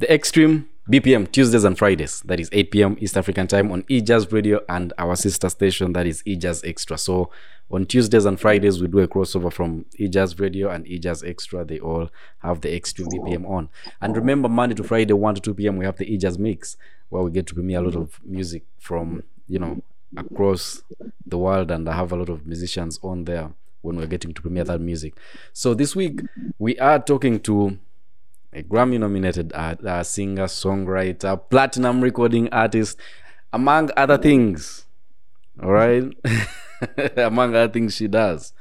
The Extreme BPM Tuesdays and Fridays, that is 8 p.m. East African time on eJazz Radio and our sister station, that is eJazz Extra. So on Tuesdays and Fridays, we do a crossover from eJazz Radio and eJazz Extra. They all have the Extreme BPM on. And remember, Monday to Friday, 1 to 2 p.m., we have the eJazz Mix, where we get to premiere a lot of music from, you know, across the world. And I have a lot of musicians on there when we're getting to premiere that music. So this week, we are talking to a Grammy nominated uh, singer, songwriter, platinum recording artist, among other things. All right. among other things she does.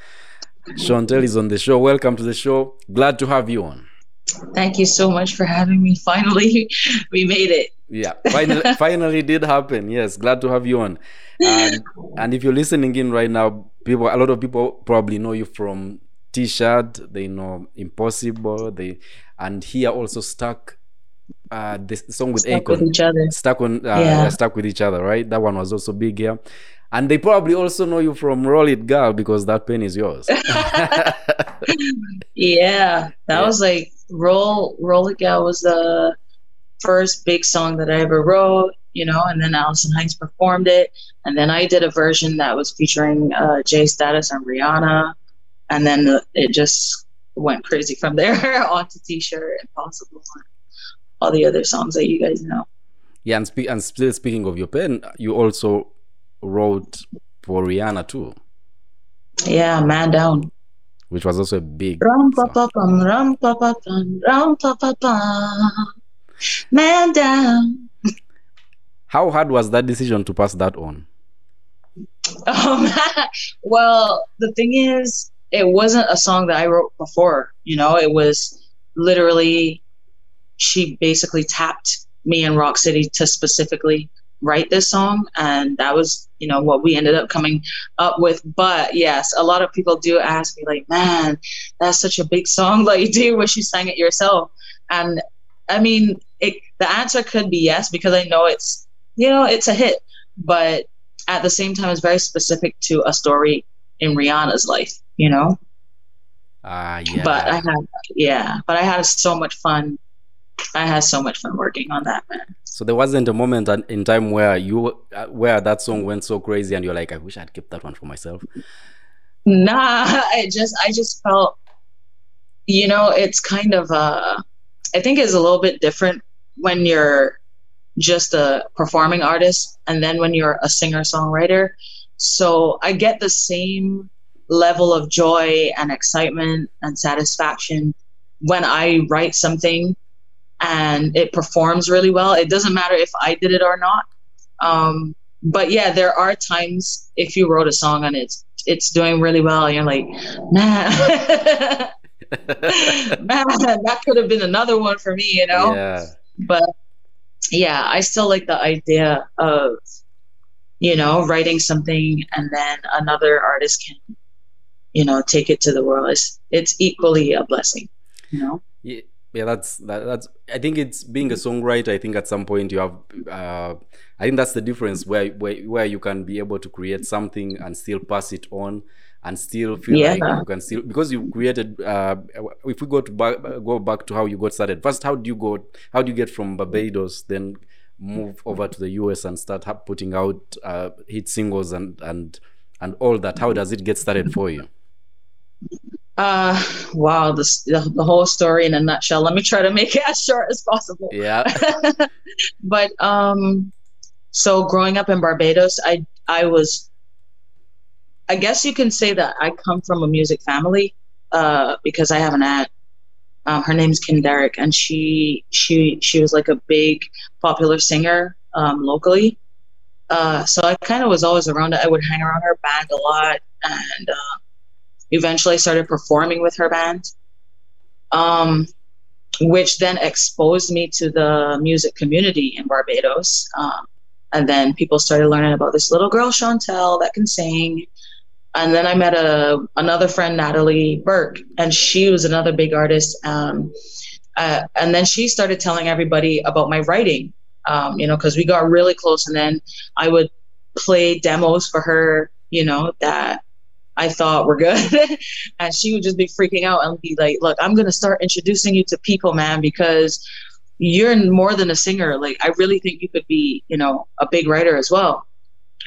Shontelle is on the show. Welcome to the show. Glad to have you on. Thank you so much for having me. Finally, we made it. Yeah, finally, finally did happen. Yes, glad to have you on. And, and if you're listening in right now, people, a lot of people probably know you from T-shirt. They know Impossible. They and here also stuck uh the song with stuck Akon with each other. stuck on uh, Yeah. stuck with each other right that one was also big here and they probably also know you from roll it girl because that pen is yours Yeah, that Yeah. was like roll roll it gal was the first big song that I ever wrote, you know, and then Alison Hinds performed it, and then I did a version that was featuring uh, J-Status and Rihanna, and then the, it just went crazy from there onto T-shirt, Impossible, and all the other songs that you guys know. yeah and, spe- and still speaking of your pen you also wrote for rihanna too Yeah, man down. which was also a big Rum pa pa rum pa pa rum pa pa. Man down. how hard was that decision to pass that on Um, well, the thing is, it wasn't a song that I wrote before. You know, it was literally she basically tapped me and Rock City to specifically write this song, and that was you know what we ended up coming up with. But yes, a lot of people do ask me like, "Man, that's such a big song. Like, do you wish you sang it yourself?" And I mean, it, the answer could be yes because I know it's you know it's a hit, but at the same time it's very specific to a story in Rihanna's life, you know. ah yeah But I had yeah, but I had so much fun. I had so much fun working on that, man. so there wasn't a moment in time where you uh, where that song went so crazy and you're like i wish i'd kept that one for myself Nah, I just I just felt you know, it's kind of uh I think it's a little bit different when you're just a performing artist and then when you're a singer songwriter. So I get the same level of joy and excitement and satisfaction when I write something and it performs really well. It doesn't matter if I did it or not. Um, but yeah, there are times if you wrote a song and it's it's doing really well, and you're like, man, man, that could have been another one for me, you know. yeah But yeah, I still like the idea of you know writing something and then another artist can you know take it to the world. It's it's equally a blessing, you know. yeah, yeah that's that, that's i think it's being a songwriter i think at some point you have uh i think that's the difference where where, where you can be able to create something and still pass it on and still feel Yeah. like you can still because you created uh if we go to back, go back to how you got started first how do you go how do you get from barbados then move over to the us and start putting out uh hit singles and and and all that how does it get started for you Uh, wow, this, the, the whole story in a nutshell. Let me try to make it as short as possible. yeah but um so growing up in Barbados, I I was I guess you can say that I come from a music family uh because I have an aunt um, her name's Kim Derrick and she she she was like a big popular singer um locally. Uh so I kind of was always around it. I would hang around her band a lot and uh eventually started performing with her band. Um which then exposed me to the music community in Barbados. Um, and then people started learning about this little girl, Shontelle, that can sing. And then I met a another friend, Natalie Burke, and she was another big artist. Um, uh, and then she started telling everybody about my writing, um, you know, because we got really close. And then I would play demos for her, you know, that I thought we were good. and she would just be freaking out and be like, look, I'm going to start introducing you to people, man, because you're more than a singer. Like, I really think you could be, you know, a big writer as well.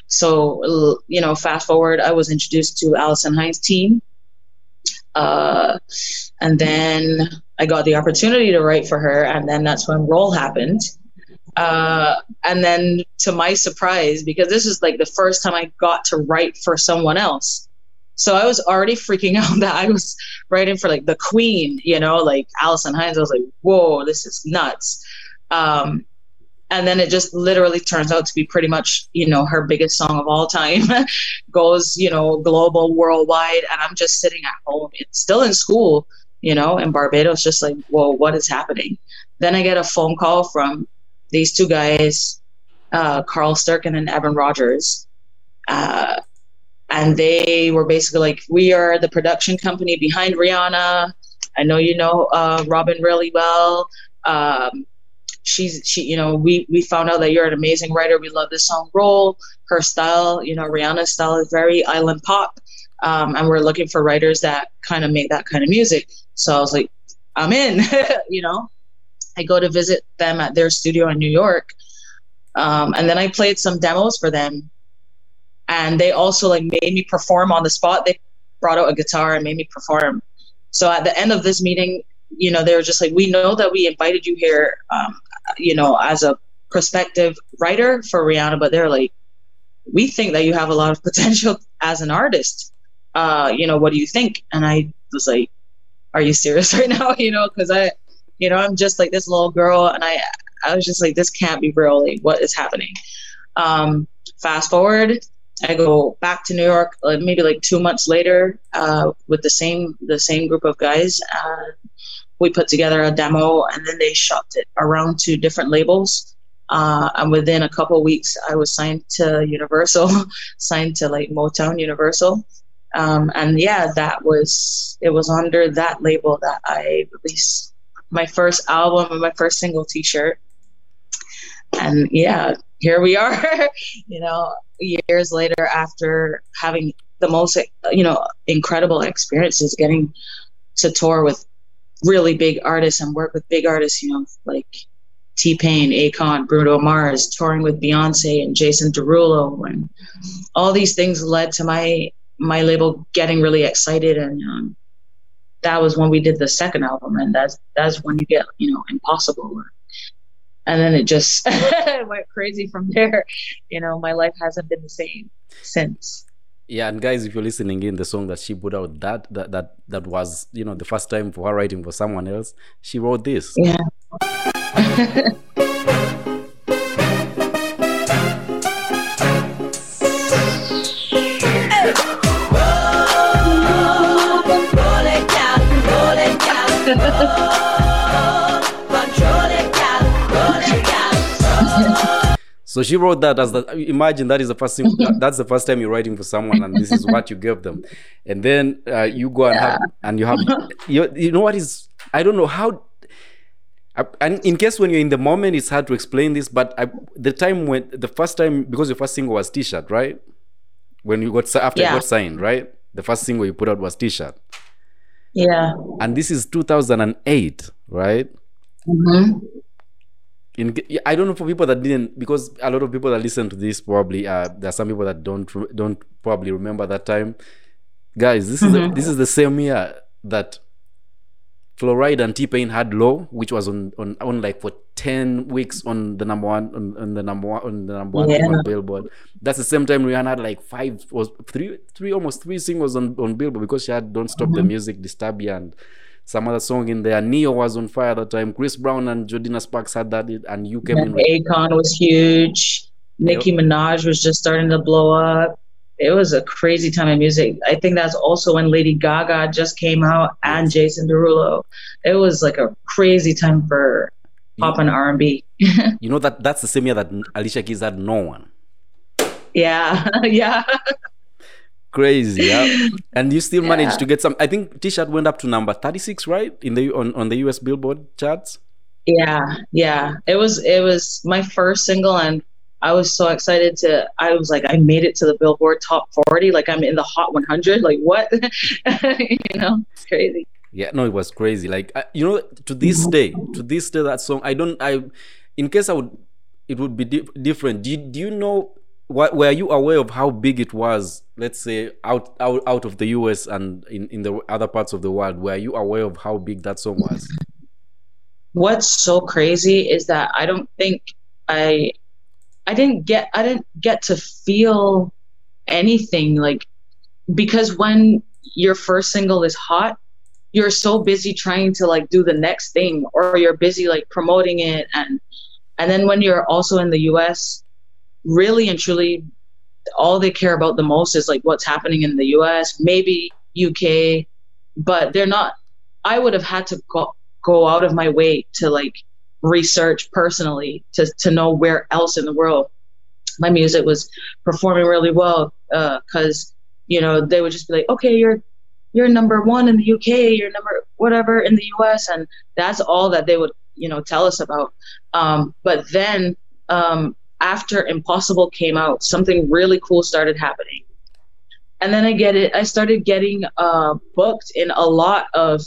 So, you know, fast forward, I was introduced to Alison Hinds' team. Uh, and then I got the opportunity to write for her. And then that's when Roll happened. Uh, and then to my surprise, because this is like the first time I got to write for someone else. So I was already freaking out that I was writing for like the queen, you know, like Alison Hinds. I was like, whoa, this is nuts. Um, and then it just literally turns out to be pretty much you know her biggest song of all time goes you know global worldwide and i'm just sitting at home it's still in school you know in barbados just like whoa what is happening then i get a phone call from these two guys uh, carl sturken and evan rogers uh, and they were basically like we are the production company behind rihanna. I know you know uh, robyn really well. Um, she's she you know we we found out that you're an amazing writer. We love this song. Roll. Her style you know rihanna's style is very island pop. Um, and we're looking for writers that kind of make that kind of music. So i was like i'm in you know? I go to visit them at their studio in new york. Um, and then i played some demos for them and they also like made me perform on the spot they brought out a guitar and made me perform so at the end of this meeting you know they were just like we know that we invited you here um, you know, as a prospective writer for Rihanna, but they're like, we think that you have a lot of potential as an artist. Uh, you know, what do you think? And I was like, are you serious right now? You know, because I, you know, I'm just like this little girl, and I, I was just like, this can't be real. Like, what is happening? Um, fast forward, I go back to New York, uh, maybe like two months later, uh, with the same the same group of guys. Uh, we put together a demo and then they shopped it around to different labels. Uh, and within a couple weeks, I was signed to Universal, signed to like Motown Universal. Um, and yeah, that was it was under that label that I released my first album and my first single T-shirt. And yeah, here we are. you know, years later, after having the most you know incredible experiences, getting to tour with really big artists and work with big artists, you know, like T Pain, Akon, Bruno Mars, touring with Beyonce and Jason Derulo, and all these things led to my my label getting really excited, and um, that was when we did the second album, and that's that's when you get you know Impossible, and then it just went crazy from there. You know, my life hasn't been the same since. Yeah and guys if you're listening in the song that she put out that that that, that was you know the first time for her writing for someone else she wrote this. Yeah So she wrote that as the imagine that is the first thing that's the first time you're writing for someone and this is what you give them, and then uh, you go and yeah. have and you have you, you know what is I don't know how. and in case when you're in the moment, it's hard to explain this. But I, the time when the first time because your first single was T-shirt, right? When you got after yeah. you got signed, right? The first single you put out was T-shirt. Yeah. And this is 2008, right? Mm-hmm in I don't know for people that didn't because a lot of people that listen to this probably uh, there are some people that don't don't probably remember that time. Guys, this mm-hmm. is the, this is the same year that Flo Rida and T Pain had Low, which was on, on on like for ten weeks on the number one on, on the number one on the number one yeah. on Billboard. That's the same time Rihanna had like five was three three almost three singles on, on Billboard because she had Don't Stop mm-hmm. the Music, Disturbia and some other song in there. Ne-Yo was on fire at the time. Chris Brown and Jordin Sparks had that, and you came and in. Akon was huge. Nicki yep. Minaj was just starting to blow up. It was a crazy time in music. I think that's also when Lady Gaga just came out and Jason Derulo. It was like a crazy time for pop and R and B. you know that that's the same year that Alicia Keys had no one. Yeah, yeah crazy yeah and you still yeah. managed to get some i think t-shirt went up to number 36 right in the on, on the us billboard charts yeah yeah it was it was my first single and i was so excited to i was like i made it to the billboard top 40 like i'm in the hot 100 like what you know it's crazy Yeah, no, it was crazy. Like I, you know, to this mm-hmm. day, to this day, that song. I don't. I, in case I would, it would be di- different. Do you, do you know? What, were you aware of how big it was? Let's say out out out of the U.S. and in in the other parts of the world. Were you aware of how big that song was? What's so crazy is that I don't think I, I didn't get I didn't get to feel anything like because when your first single is hot you're so busy trying to like do the next thing or you're busy like promoting it and and then when you're also in the US really and truly all they care about the most is like what's happening in the US maybe UK but they're not I would have had to go go out of my way to like research personally to to know where else in the world my music was performing really well because uh, you know they would just be like okay you're you're number one in the uk you're number whatever in the us and that's all that they would you know tell us about. Um, but then um, after impossible came out something really cool started happening and then i get it i started getting uh, booked in a lot of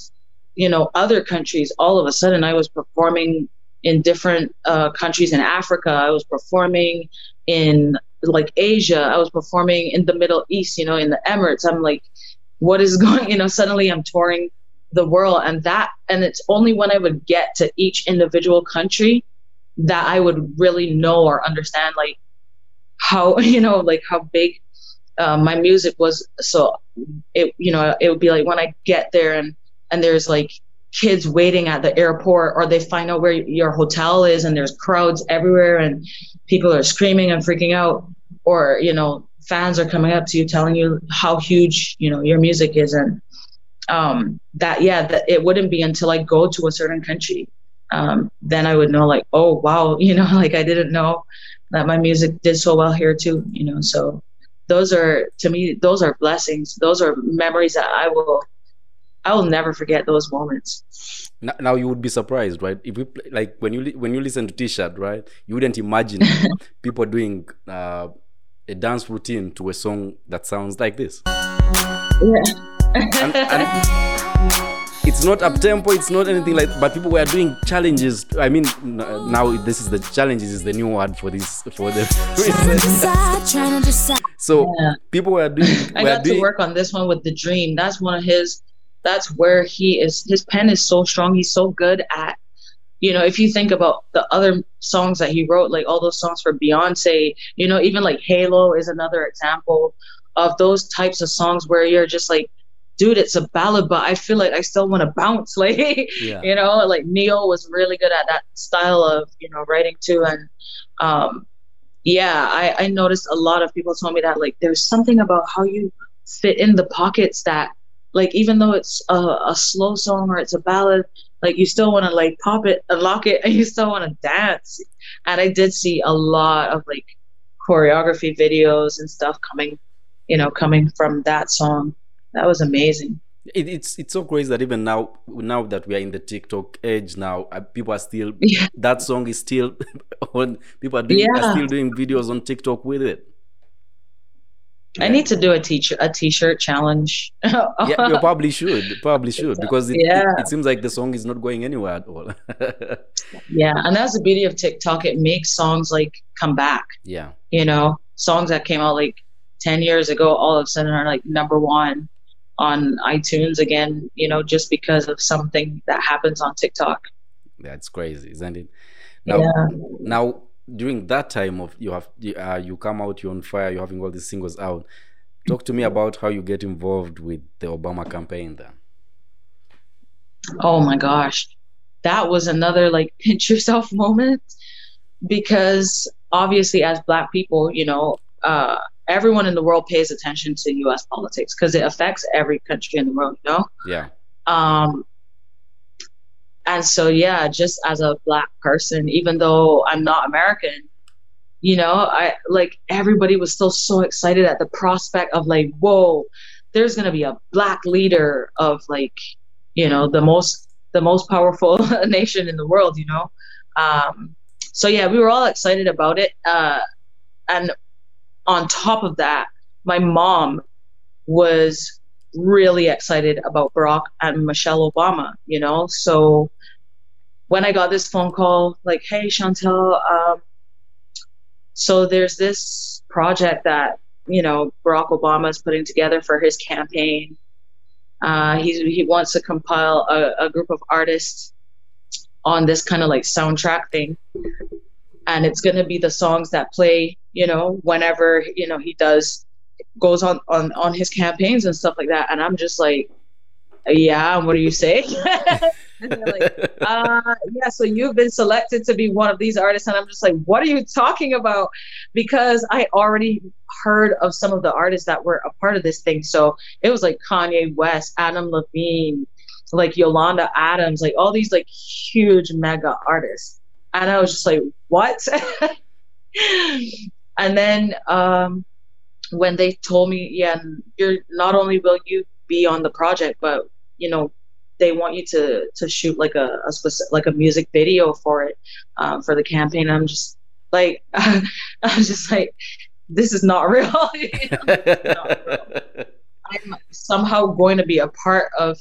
you know other countries all of a sudden i was performing in different uh, countries in africa i was performing in like Asia. I was performing in the Middle East, you know, in the Emirates. I'm like, what is going, you know, suddenly I'm touring the world and that, and it's only when I would get to each individual country that I would really know or understand like how, you know, like how big uh, my music was. So it, you know, it would be like when I get there and, and there's like kids waiting at the airport or they find out where your hotel is and there's crowds everywhere and people are screaming and freaking out or you know fans are coming up to you telling you how huge you know your music is and um, that yeah that it wouldn't be until i go to a certain country um, then i would know like oh wow you know like i didn't know that my music did so well here too you know so those are to me those are blessings. Those are memories that i will i will never forget those moments. Now you would be surprised right? If we play, like when you when you listen to t-shirt right you wouldn't imagine people doing uh, a dance routine to a song that sounds like this. Yeah. and, and it's not up tempo it's not anything like but people were doing challenges. I mean now this is the challenges is the new word for this for the so yeah. people were doing i were got doing, to work on this one with the dream. That's one of his that's where he is his pen is so strong. He's so good at you know if you think about the other songs that he wrote like all those songs for beyonce you know even like halo is another example of those types of songs where you're just like dude it's a ballad but i feel like i still want to bounce like yeah. you know like neil was really good at that style of you know writing too and um yeah i i noticed a lot of people told me that like there's something about how you fit in the pockets that like even though it's a, a slow song or it's a ballad like you still want to like pop it and lock it and you still want to dance and i did see a lot of like choreography videos and stuff coming you know coming from that song that was amazing. It, it's it's so crazy that even now now that we are in the tiktok age now uh, people are still yeah. that song is still on people are, doing, Yeah. are still doing videos on tiktok with it. I need to do a teacher a t-shirt challenge. Yeah you probably should probably should because it, Yeah. it, it seems like the song is not going anywhere at all. Yeah and that's the beauty of tiktok. It makes songs like come back. Yeah. You know songs that came out like 10 years ago all of a sudden are like number one on itunes again you know just because of something that happens on tiktok. That's crazy isn't it? Now yeah. now during that time of you have uh, you come out you're on fire you're having all these singles out. Talk to me about how you get involved with the obama campaign then. Oh my gosh. That was another like pinch yourself moment because obviously as black people you know uh, everyone in the world pays attention to us politics because it affects every country in the world you know? Yeah. Um and so yeah just as a black person even though i'm not american you know i like everybody was still so excited at the prospect of like whoa there's going to be a black leader of like you know the most the most powerful nation in the world you know? Um so yeah we were all excited about it uh and on top of that my mom was really excited about Barack and Michelle Obama, you know? So when I got this phone call, like, hey, Shontelle, um, so there's this project that, you know, Barack Obama is putting together for his campaign. Uh, he, he wants to compile a, a group of artists on this kind of like soundtrack thing. And it's going to be the songs that play, you know, whenever, you know, he does goes on on on his campaigns and stuff like that. And i'm just like yeah what do you say? Like uh yeah so you've been selected to be one of these artists. And i'm just like what are you talking about? Because i already heard of some of the artists that were a part of this thing. So it was like kanye west adam levine like yolanda adams like all these like huge mega artists. And i was just like what and then um when they told me, yeah, you're not only will you be on the project, but you know, they want you to to shoot like a, a specific like a music video for it um, for the campaign. I'm just like, I'm just like, this is not real. not real. I'm somehow going to be a part of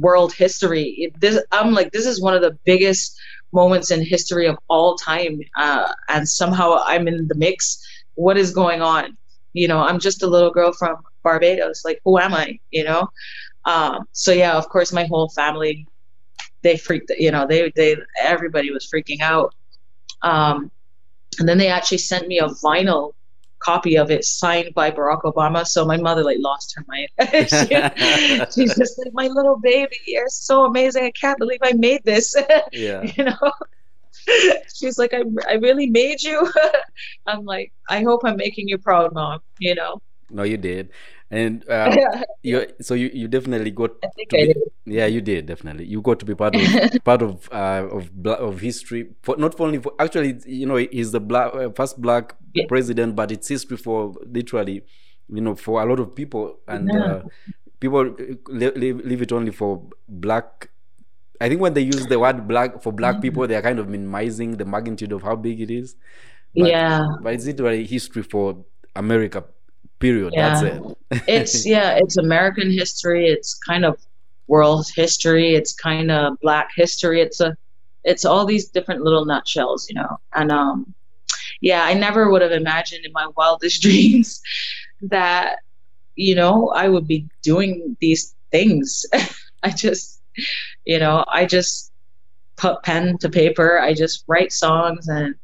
world history. This I'm like, this is one of the biggest moments in history of all time, uh, and somehow I'm in the mix. What is going on? you know i'm just a little girl from barbados like who am i you know um, so yeah of course my whole family they freaked you know they they everybody was freaking out um, and then they actually sent me a vinyl copy of it signed by Barack Obama. So my mother like lost her mind. she, she's just like, my little baby, you're so amazing. I can't believe I made this. Yeah. you know? she's like, I, I really made you. I'm like, I hope I'm making you proud, mom. You know. No, you did, and uh, you so you, you definitely got. I think I be. Yeah, you did definitely. You got to be part of part of uh, of of history. For not only for actually, you know, he's the black uh, first black yeah. president, but it's history for literally, you know, for a lot of people and. Yeah. Uh, people leave, leave it only for black I think when they use the word black for black mm-hmm. people, they are kind of minimizing the magnitude of how big it is. But, yeah. But it's literally history for America, period. Yeah. That's it. it's, yeah, it's American history. It's kind of world history. It's kind of black history. It's a, it's all these different little nutshells, you know. And, um, yeah, I never would have imagined in my wildest dreams that, you know, I would be doing these things. I just, you know, I just put pen to paper. I just write songs and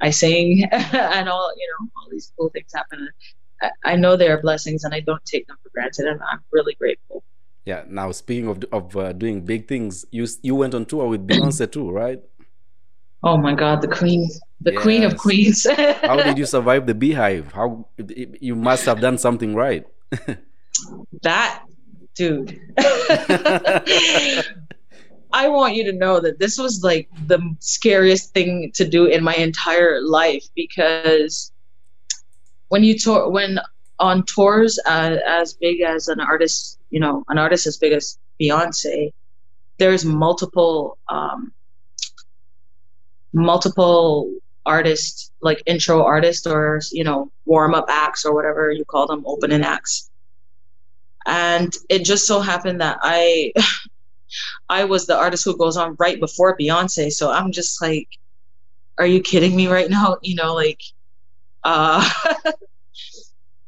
I sing and all, you know, all these cool things happen. I, know they are blessings and I don't take them for granted and I'm really grateful. Yeah. Now, speaking of of uh, doing big things, you you went on tour with Beyonce too, right? Oh my God, the queen, the yes. queen of queens. How did you survive the beehive? How you must have done something right. that dude. I want you to know that this was like the scariest thing to do in my entire life because when you tour, when on tours uh, as big as an artist, you know, an artist as big as Beyonce, there's multiple, um, multiple artists, like intro artists or, you know, warm up acts or whatever you call them, opening acts and it just so happened that I I was the artist who goes on right before Beyonce. So I'm just like, are you kidding me right now? You know, like uh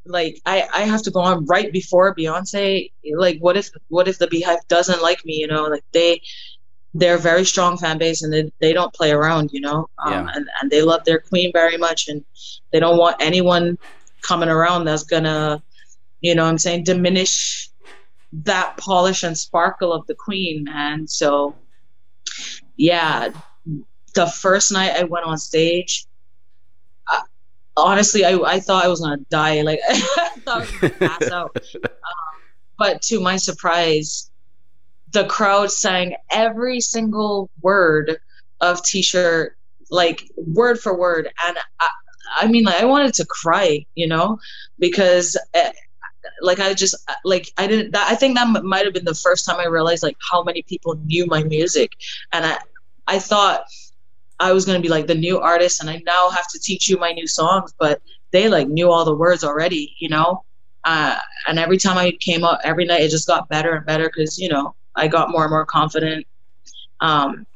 like I, I have to go on right before Beyonce. Like what if what if the beehive doesn't like me, you know? Like they they're a very strong fan base and they, they don't play around, you know. Um, yeah. and, and they love their queen very much and they don't want anyone coming around that's gonna you know i'm saying diminish that polish and sparkle of the queen and so yeah the first night i went on stage honestly I, I thought i was gonna die like i thought i was gonna pass out um, but to my surprise the crowd sang every single word of t-shirt like word for word and I, I mean like i wanted to cry you know because eh, like I just like I didn't. That, I think that might have been the first time I realized like how many people knew my music, and I I thought I was gonna be like the new artist, and I now have to teach you my new songs, but they like knew all the words already, you know. Uh, and every time I came up, every night it just got better and better because you know I got more and more confident. Um,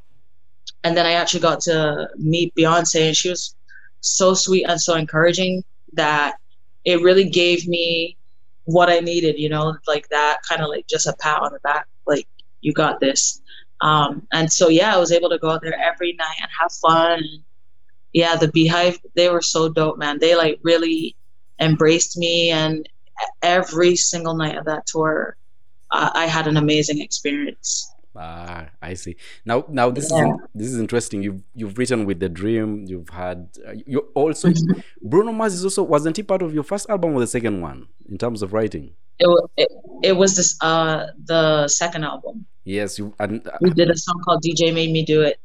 and then I actually got to meet Beyonce, and she was so sweet and so encouraging that it really gave me what I needed, you know, like that kind of like just a pat on the back, like you got this. Um, and so yeah, I was able to go out there every night and have fun. Yeah, the Beehive, they were so dope, man. They like really embraced me, and every single night of that tour, uh, I had an amazing experience. Ah, I see. Now, now this yeah. is this is interesting. You've you've written with the Dream. You've had uh, you also mm-hmm. Bruno Mars is also wasn't he part of your first album or the second one in terms of writing? It it, it was this uh the second album. Yes, you and uh, we did a song called DJ Made Me Do It.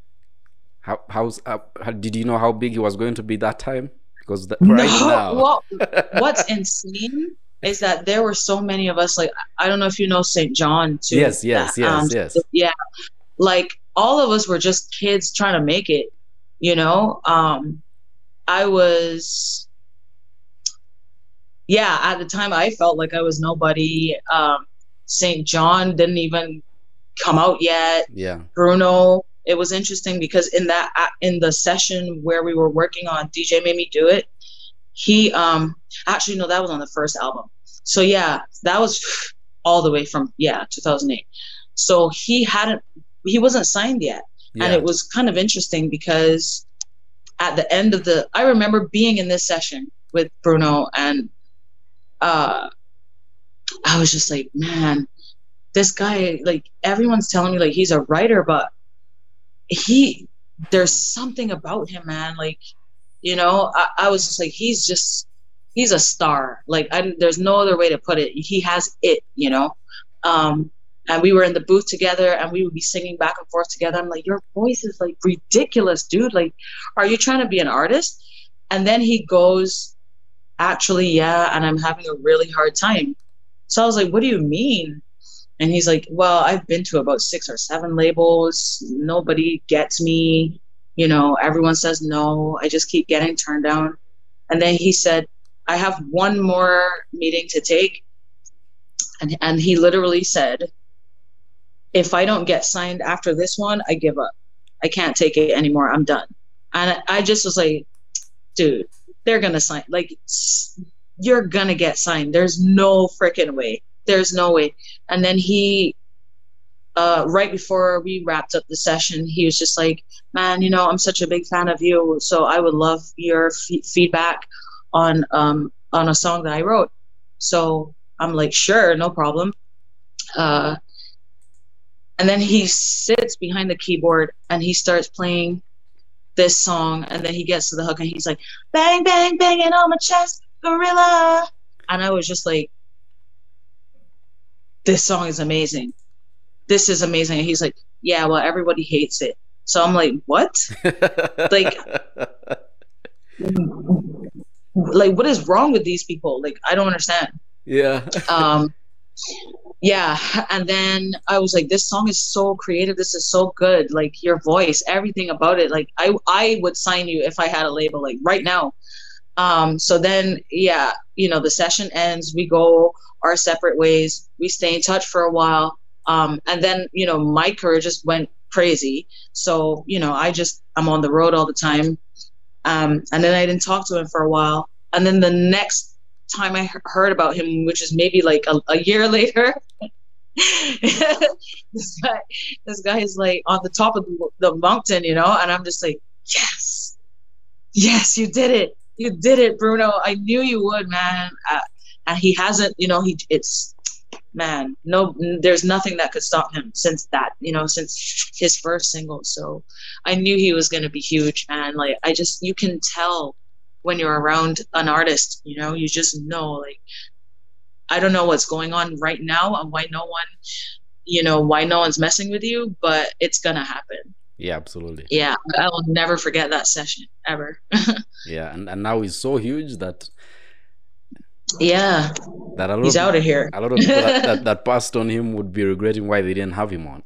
How how's uh, how, did you know how big he was going to be that time? Because the, right now, well, what's insane is that there were so many of us like i don't know if you know st john too yes yes that, yes um, yes yeah like all of us were just kids trying to make it you know um i was yeah at the time i felt like i was nobody. Um st john didn't even come out yet. Yeah. Bruno it was interesting because in that in the session where we were working on dj made me do it he um actually no that was on the first album. So yeah that was all the way from yeah 2008 so he hadn't he wasn't signed yet. Yeah. and it was kind of interesting because at the end of the i remember being in this session with bruno and uh i was just like man this guy like everyone's telling me like he's a writer but he there's something about him man like you know, I, I was just like, he's just, he's a star. Like, I, there's no other way to put it. He has it, you know. Um, and we were in the booth together and we would be singing back and forth together. I'm like, your voice is like ridiculous, dude. Like, are you trying to be an artist? And then he goes, actually, yeah, and I'm having a really hard time. So I was like, what do you mean? And he's like, well, I've been to about six or seven labels. Nobody gets me you know, everyone says no. I just keep getting turned down. And then he said, I have one more meeting to take. And, and he literally said, if I don't get signed after this one, I give up. I can't take it anymore. I'm done. And I just was like, dude, they're to sign. Like, you're to get signed. There's no freaking way. There's no way. And then he uh, right before we wrapped up the session, he was just like, "Man, you know, I'm such a big fan of you, so I would love your f- feedback on um, on a song that I wrote." So I'm like, "Sure, no problem." Uh, and then he sits behind the keyboard and he starts playing this song, and then he gets to the hook and he's like, "Bang, bang, banging on my chest, gorilla," and I was just like, "This song is amazing." this is amazing. And he's like, yeah, well, everybody hates it. So I'm like, what? like, like, what is wrong with these people? Like, I don't understand. Yeah. um, yeah. And then I was like, this song is so creative. This is so good. Like your voice, everything about it. Like I, I would sign you if I had a label like right now. Um, so then, yeah, you know, the session ends, we go our separate ways. We stay in touch for a while. Um, and then, you know, my career just went crazy. So, you know, I just, I'm on the road all the time. Um, and then I didn't talk to him for a while. And then the next time I heard about him, which is maybe like a, a year later, this guy, this guy is like on the top of the, mountain, you know, and I'm just like, yes, yes, you did it, you did it, Bruno. I knew you would, man. Uh, and he hasn't, you know, he it's man, no, there's nothing that could stop him since that, you know, since his first single. So I knew he was going to be huge, man. Like, I just, you can tell when you're around an artist, you know, you just know, like, I don't know what's going on right now and why no one, you know, why no one's messing with you, but it's to happen. Yeah, absolutely. Yeah, I will never forget that session ever. yeah, and, and now he's so huge that yeah. That a lot He's of, out of here. A lot of people that, that, that, passed on him would be regretting why they didn't have him on.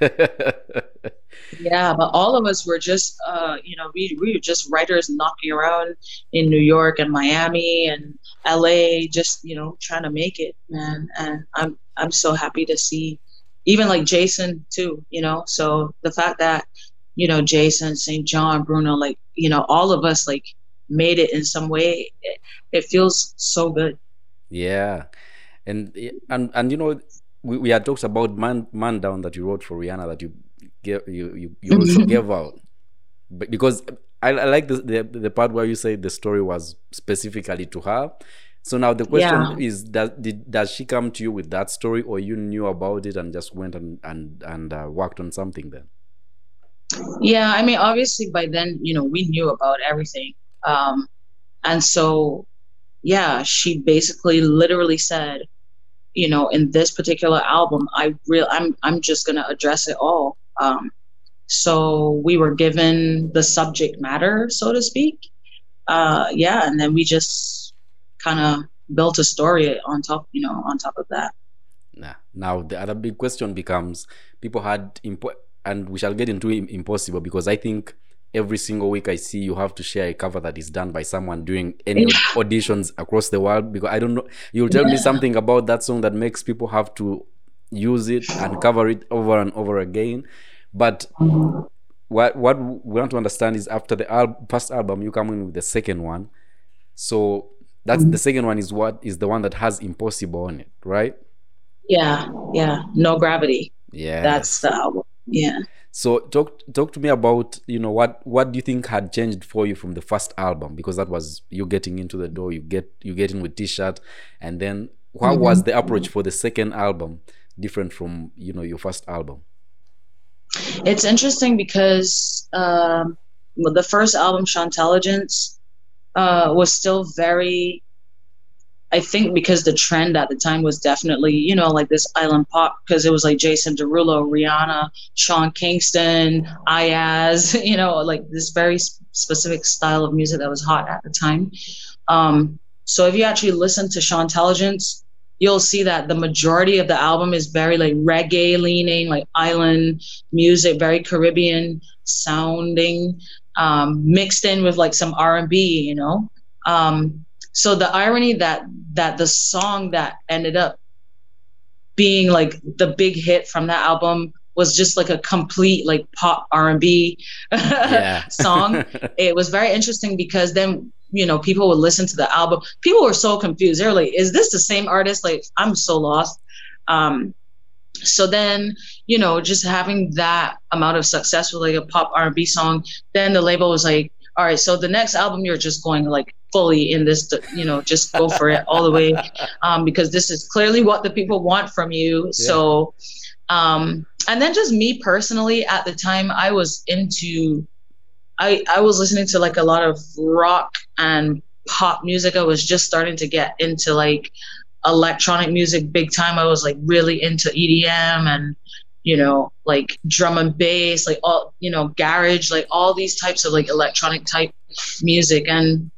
Yeah, but all of us were just, uh, you know, we, we were just writers knocking around in New York and Miami and LA, just you know, trying to make it, man. And I'm I'm so happy to see, even like Jason too, you know. So the fact that, you know, Jason, St. John, Bruno, like you know, all of us like made it in some way. It, it feels so good. Yeah, and and and you know, we, we had talks about man man down that you wrote for Rihanna that you gave you you, you also gave out, but because I, I like the, the, the part where you say the story was specifically to her. So now the question yeah. is: Does did does she come to you with that story, or you knew about it and just went and and and uh, worked on something then? Yeah, I mean, obviously by then you know we knew about everything, um, and so yeah, she basically literally said, you know, in this particular album, I real I'm I'm just gonna address it all. Um, so we were given the subject matter, so to speak. Uh, yeah, and then we just kind of built a story on top, you know, on top of that. Nah. Now the other big question becomes: people had impo- and we shall get into impossible because I think every single week I see you have to share a cover that is done by someone doing any yeah. auditions across the world because I don't know you'll tell yeah. me something about that song that makes people have to use it and cover it over and over again but what what we want to understand is after the al- first album, you come in with the second one. So that's mm-hmm. the second one is what is the one that has Impossible on it, right? Yeah, yeah. No gravity. Yeah. That's the album. Yeah. So talk talk to me about you know what what do you think had changed for you from the first album because that was you getting into the door you get you get in with T-shirt and then what mm-hmm. was the approach for the second album different from you know your first album? It's interesting because um, the first album, Shontelligence, uh, was still very. I think because the trend at the time was definitely, you know, like this island pop, because it was like Jason Derulo, Rihanna, Sean Kingston, Iyaz, you know, like this very specific style of music that was hot at the time. Um, so if you actually listen to Shontelligence, you'll see that the majority of the album is very like reggae leaning, like island music, very Caribbean sounding, um, mixed in with like some R and B, you know. Um, so the irony that that the song that ended up being like the big hit from that album was just like a complete like pop R&B song. it was very interesting because then you know, people would listen to the album. People were so confused. They're like, is this the same artist? Like, I'm so lost. Um, so then, you know, just having that amount of success with like a pop R&B song, then the label was like, all right, so the next album you're just going like fully in this, you know, just go for it all the way, um, because this is clearly what the people want from you. Yeah. So, um, and then just me personally, at the time, I was into I, I was listening to like a lot of rock and pop music. I was just starting to get into like electronic music big time. I was like really into EDM and you know like drum and bass, like all you know garage, like all these types of like electronic type music. And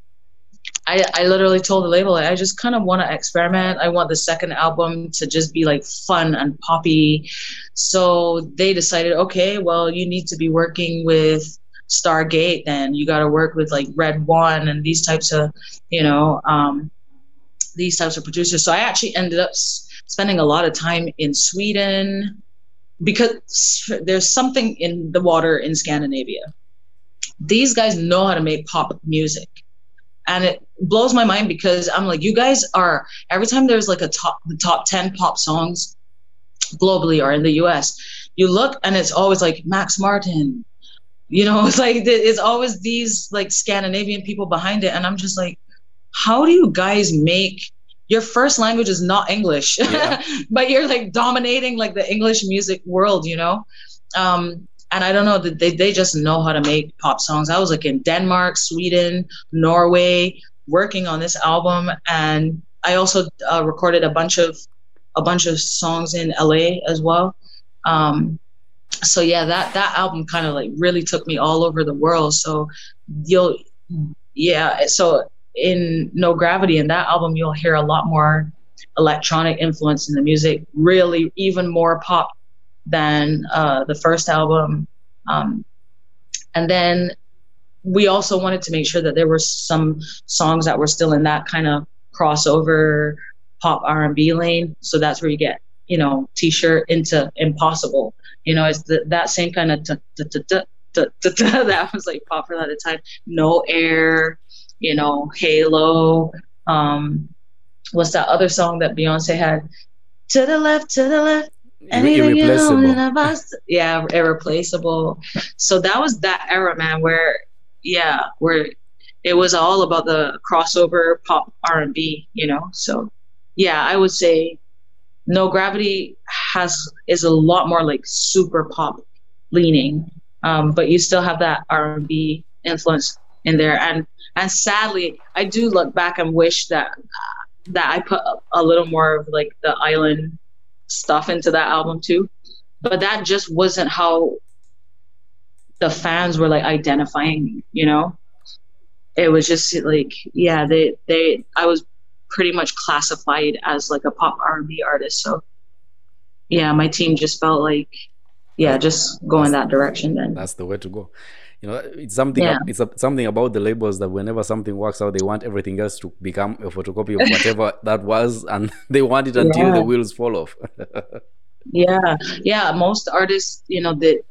I I literally told the label like, I just kind of want to experiment. I want the second album to just be like fun and poppy. So they decided, okay, well you need to be working with Stargate, then you got to work with like Red One and these types of, you know, um, these types of producers. So I actually ended up s- spending a lot of time in Sweden because there's something in the water in Scandinavia. These guys know how to make pop music. And it blows my mind because I'm like, you guys are every time there's like a top the top 10 pop songs globally or in the US, you look and it's always like Max Martin, you know it's like it's always these like scandinavian people behind it and i'm just like how do you guys make your first language is not english yeah. but you're like dominating like the english music world you know? Um and i don't know that they, they just know how to make pop songs. I was like in denmark sweden norway working on this album and i also uh, recorded a bunch of a bunch of songs in la as well. Um so yeah that that album kind of like really took me all over the world so you'll yeah so in no gravity in that album you'll hear a lot more electronic influence in the music really even more pop than uh, the first album Um, and then we also wanted to make sure that there were some songs that were still in that kind of crossover pop R&B lane. So that's where you get, you know, T-shirt into Impossible. You know, it's the, that same kind of that was like popular at the time. No Air, you know, Halo. Um, what's that other song that Beyonce had? To the left, to the left. Anything irreplaceable. You know, yeah, irreplaceable. So that was that era, man, where yeah, where it was all about the crossover pop R and B, you know. So yeah, I would say No Gravity has is a lot more like super pop leaning, um, but you still have that R and B influence in there. And and sadly, I do look back and wish that that I put a little more of like the island stuff into that album too. But that just wasn't how the fans were like identifying you know? It was just like, yeah, they they I was pretty much classified as like a pop R&B artist. So yeah, my team just felt like yeah, just go that's, in that direction then. That's the way to go. You know, it's something yeah. it's a, something about the labels that whenever something works out, they want everything else to become a photocopy of whatever that was and they want it until yeah. the wheels fall off. yeah. Yeah, most artists, you know, that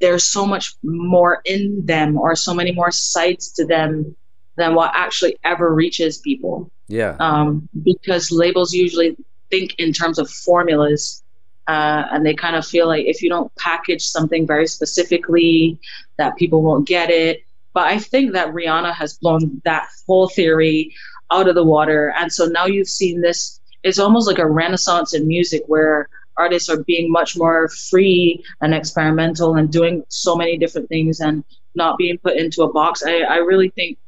there's so much more in them or so many more sides to them than what actually ever reaches people. Yeah. Um, because labels usually think in terms of formulas. Uh, and they kind of feel like if you don't package something very specifically, that people won't get it. But I think that Rihanna has blown that whole theory out of the water. And so now you've seen this, it's almost like a renaissance in music where artists are being much more free and experimental and doing so many different things and not being put into a box. I, I really think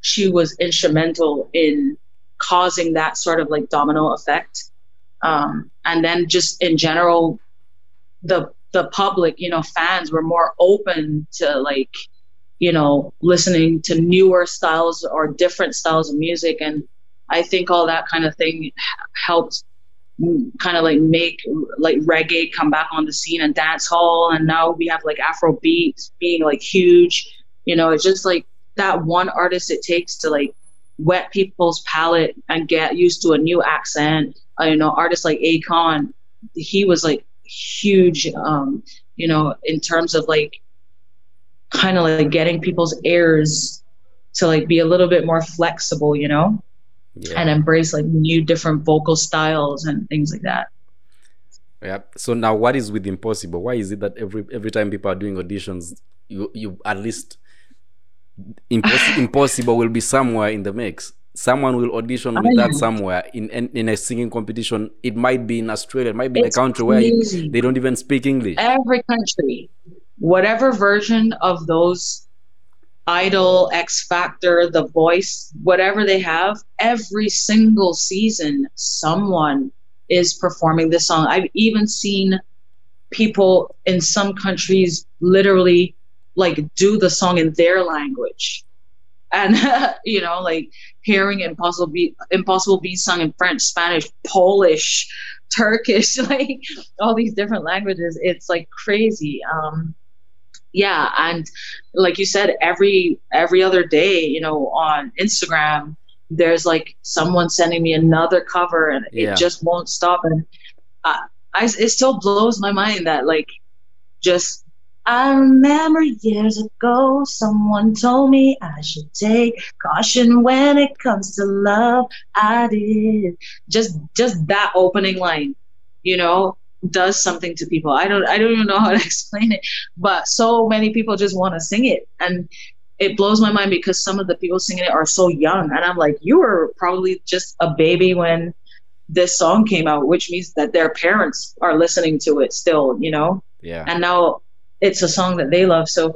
she was instrumental in causing that sort of like domino effect. Um, and then just in general, the the public, you know, fans were more open to like, you know, listening to newer styles or different styles of music. And I think all that kind of thing helped kind of like make like reggae come back on the scene and dance hall. And now we have like afro beats being like huge. You know it's just like that one artist it takes to like wet people's palate and get used to a new accent uh, you know artists like akon he was like huge um you know in terms of like kind of like getting people's ears to like be a little bit more flexible you know? Yeah. and embrace like new different vocal styles and things like that. Yeah. So now what is with impossible? Why is it that every every time people are doing auditions you you at least Imposs- impossible will be somewhere in the mix someone will audition with that somewhere in, in, in a singing competition. It might be in australia it might be it's in a country where they don't even speak english. Every country. Whatever version of those Idol, X Factor, The Voice, whatever they have, every single season, someone is performing this song. I've even seen people in some countries literally like do the song in their language. And you know, like hearing Impossible Be Impossible Be sung in French, Spanish, Polish, Turkish, like all these different languages, it's like crazy. Um, yeah and like you said every every other day you know on instagram there's like someone sending me another cover and yeah. it just won't stop and I, I it still blows my mind that like just I remember years ago someone told me I should take caution when it comes to love. I did. Just just that opening line, you know, does something to people. I don't I don't even know how to explain it, but so many people just want to sing it and it blows my mind because some of the people singing it are so young and I'm like you were probably just a baby when this song came out, which means that their parents are listening to it still, you know? Yeah. And now it's a song that they love. So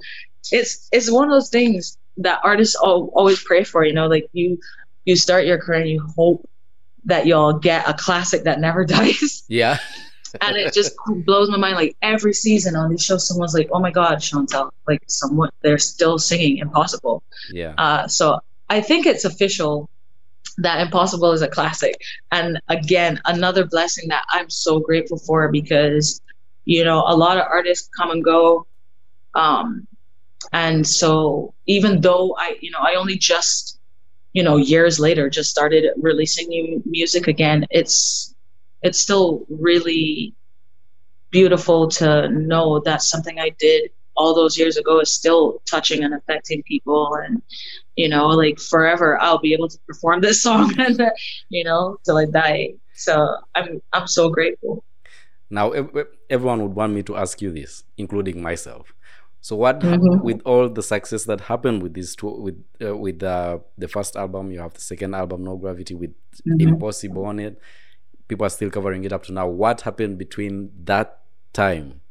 it's it's one of those things that artists all, always pray for, you know, like you you start your career and you hope that you'll get a classic that never dies. Yeah and it just blows my mind. Like every season on these shows, someone's like, "Oh my God, Shontelle!" Like someone they're still singing "Impossible." Yeah. Uh, so I think it's official that "Impossible" is a classic, and again, another blessing that I'm so grateful for because you know a lot of artists come and go, Um, and so even though I, you know, I only just, you know, years later just started releasing new music again, it's it's still really beautiful to know that something I did all those years ago is still touching and affecting people and you know like forever i'll be able to perform this song and you know till i die. So i'm i'm so grateful now everyone would want me to ask you this including myself so what mm-hmm. with all the success that happened with this tour, with uh, with uh, the first album, you have the second album, No Gravity, with mm-hmm. Impossible on it. People are still covering it up to now. What happened between that time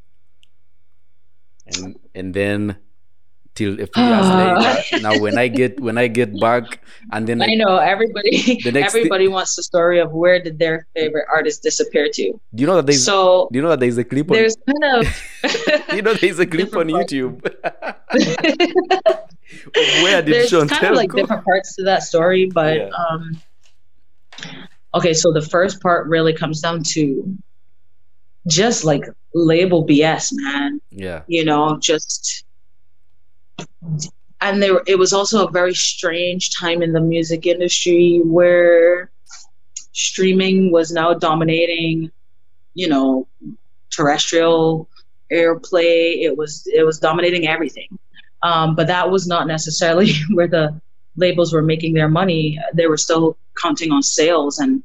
and and then till a few years later. Now when I get when I get back and then I know everybody everybody wants the story of where did their favorite artist disappear to. Do you know that there's so do you know that there's a clip on there's kind of you know there's a clip on YouTube. where did there's kind of like go? different parts to that story, but yeah. um okay, so the first part really comes down to just like label BS, man. Yeah. You know, just and there it was also a very strange time in the music industry where streaming was now dominating, you know, terrestrial airplay. It was it was dominating everything. Um, but that was not necessarily where the labels were making their money. They were still counting on sales and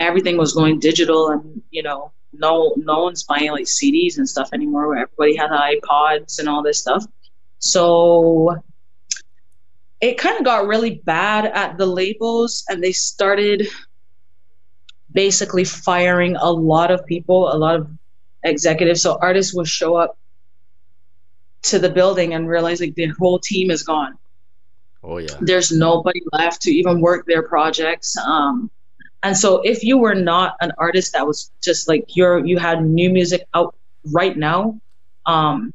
everything was going digital and you know no no one's buying like CDs and stuff anymore. Where everybody has iPods and all this stuff. So it kind of got really bad at the labels, and they started basically firing a lot of people, a lot of executives. So artists would show up to the building and realize like the whole team is gone. Oh yeah. There's nobody left to even work their projects. Um, and so if you were not an artist that was just like you're you had new music out right now, um,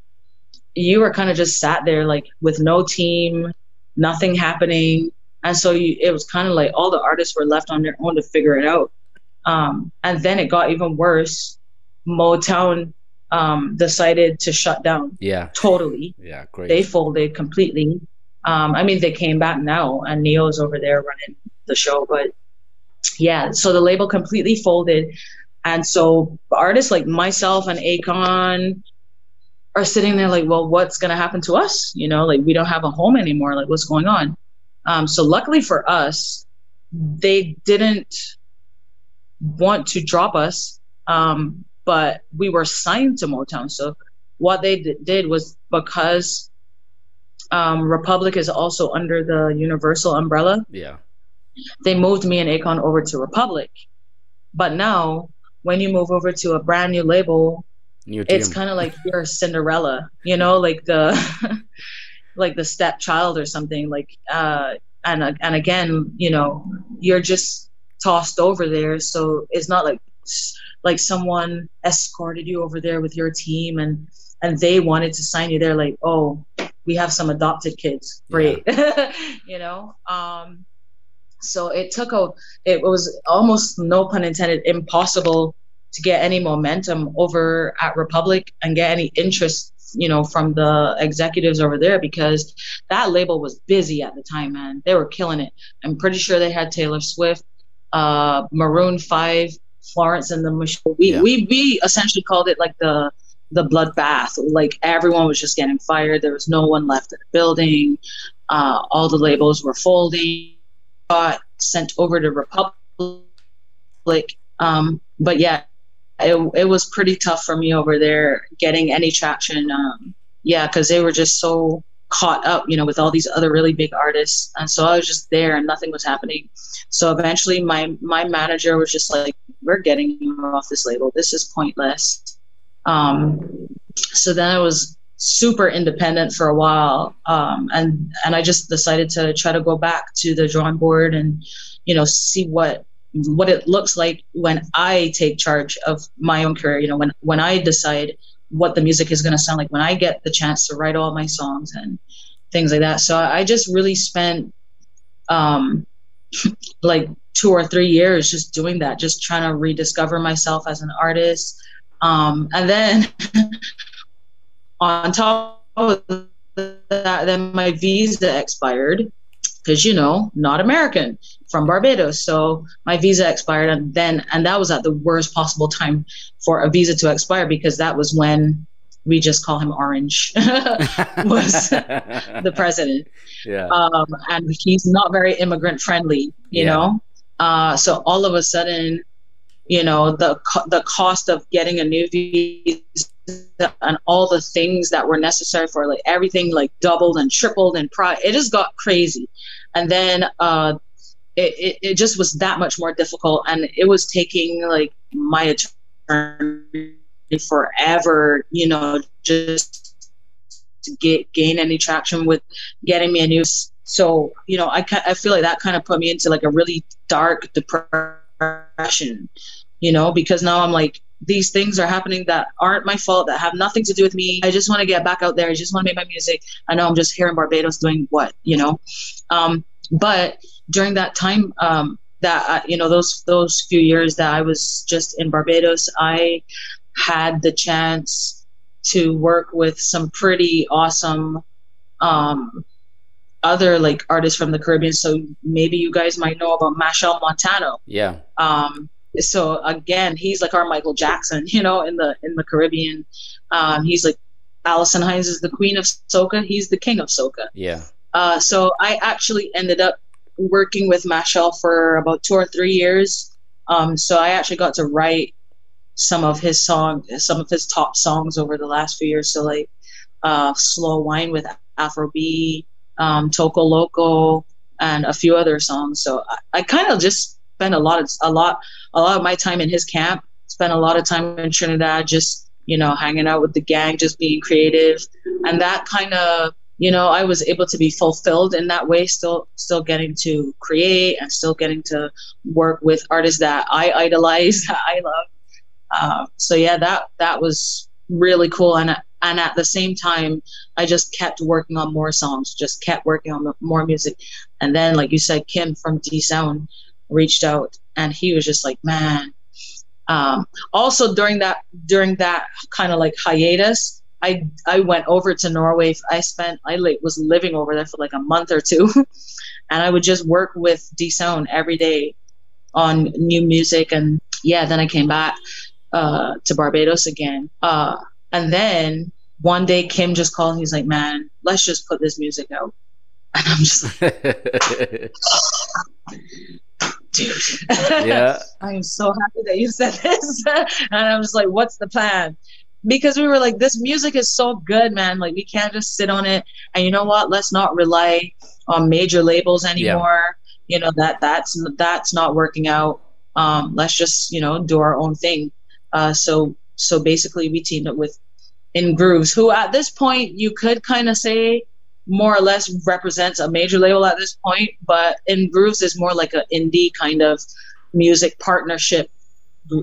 you were kind of just sat there like with no team, nothing happening. And so you, it was kind of like all the artists were left on their own to figure it out. Um, and then it got even worse. Motown um, decided to shut down. Yeah. Totally. Yeah, great. They folded completely. Um, I mean, they came back now, and Ne-Yo's over there running the show, but yeah, so the label completely folded. And so artists like myself and Akon are sitting there like, well, what's going to happen to us? You know, like we don't have a home anymore. Like, what's going on? Um, so luckily for us, they didn't want to drop us, um, but we were signed to Motown. So what they d- did was because um, Republic is also under the Universal umbrella. Yeah they moved me and Akon over to Republic. But now, when you move over to a brand new label, it's kind of like you're Cinderella, you know, like the like the stepchild or something. Like, uh, and and again, you know, you're just tossed over there. So it's not like like someone escorted you over there with your team and and they wanted to sign you They're Like, oh, we have some adopted kids, great, yeah. you know. Um, so it took a, it was almost no pun intended, impossible to get any momentum over at Republic and get any interest, you know, from the executives over there because that label was busy at the time, man. They were killing it. I'm pretty sure they had Taylor Swift, uh, Maroon Five, Florence and the Machine. We yeah. we we essentially called it like the the bloodbath. Like everyone was just getting fired. There was no one left in the building. Uh, all the labels were folding got sent over to Republic. Um, but yeah, it, it was pretty tough for me over there getting any traction. Um, yeah, because they were just so caught up, you know, with all these other really big artists, and so I was just there and nothing was happening. So eventually, my my manager was just like, "We're getting you off this label. This is pointless." Um, so then I was super independent for a while um, and and i just decided to try to go back to the drawing board and you know see what what it looks like when i take charge of my own career you know when when i decide what the music is going to sound like when i get the chance to write all my songs and things like that. So i just really spent um like two or three years just doing that just trying to rediscover myself as an artist. Um and then on top of that, then my visa expired because you know not American from Barbados. So my visa expired, and then and that was at the worst possible time for a visa to expire because that was when we just call him Orange was the president. Yeah. Um, and he's not very immigrant friendly, you Yeah. know. Uh, so all of a sudden, you know, the co- the cost of getting a new visa and all the things that were necessary for like everything like doubled and tripled and pri- it just got crazy. And then uh, it, it, it just was that much more difficult and it was taking like my attorney forever, you know, just to get gain any traction with getting me a new. So you know, I I feel like that kind of put me into like a really dark depression, you know, because now I'm like these things are happening that aren't my fault that have nothing to do with me. I just want to get back out there. I just want to make my music. I know I'm just here in Barbados doing what, you know. Um, but during that time, um, that uh, you know those those few years that I was just in Barbados, I had the chance to work with some pretty awesome um, other like artists from the Caribbean. So maybe you guys might know about Machel Montano. Yeah. Um, so again, he's like our Michael Jackson, you know, in the in the Caribbean. Um, he's like Alison Hinds is the queen of soca. He's the king of soca. Yeah. Uh, so I actually ended up working with Machel for about two or three years. Um, so I actually got to write some of his song, some of his top songs over the last few years. So like uh, "Slow Wine" with Afro B, um, "Toco Loco," and a few other songs. So I, I kind of just spent a lot of a lot a lot of my time in his camp. Spent a lot of time in Trinidad, just you know, hanging out with the gang, just being creative, and that kind of you know i was able to be fulfilled in that way still still getting to create and still getting to work with artists that i idolize that i love. Uh, so yeah that that was really cool. And and at the same time i just kept working on more songs just kept working on more music. And then like you said kim from D'Sound reached out and he was just like man um, also during that during that kind of like hiatus I I went over to Norway. I spent I like was living over there for like a month or two, and I would just work with D'Sound every day on new music. And yeah, then I came back uh, to Barbados again. Uh, and then one day Kim just called. He's like, "Man, let's just put this music out." And I'm just like. yeah. I am so happy that you said this. and I'm just like, what's the plan? Because we were like, this music is so good, man. Like, we can't just sit on it. And you know what? Let's not rely on major labels anymore. You know that that's that's not working out. Um, let's just you know do our own thing. Uh, so so basically, we teamed up with Ingrooves, who at this point you could kind of say more or less represents a major label at this point, but Ingrooves is more like an indie kind of music partnership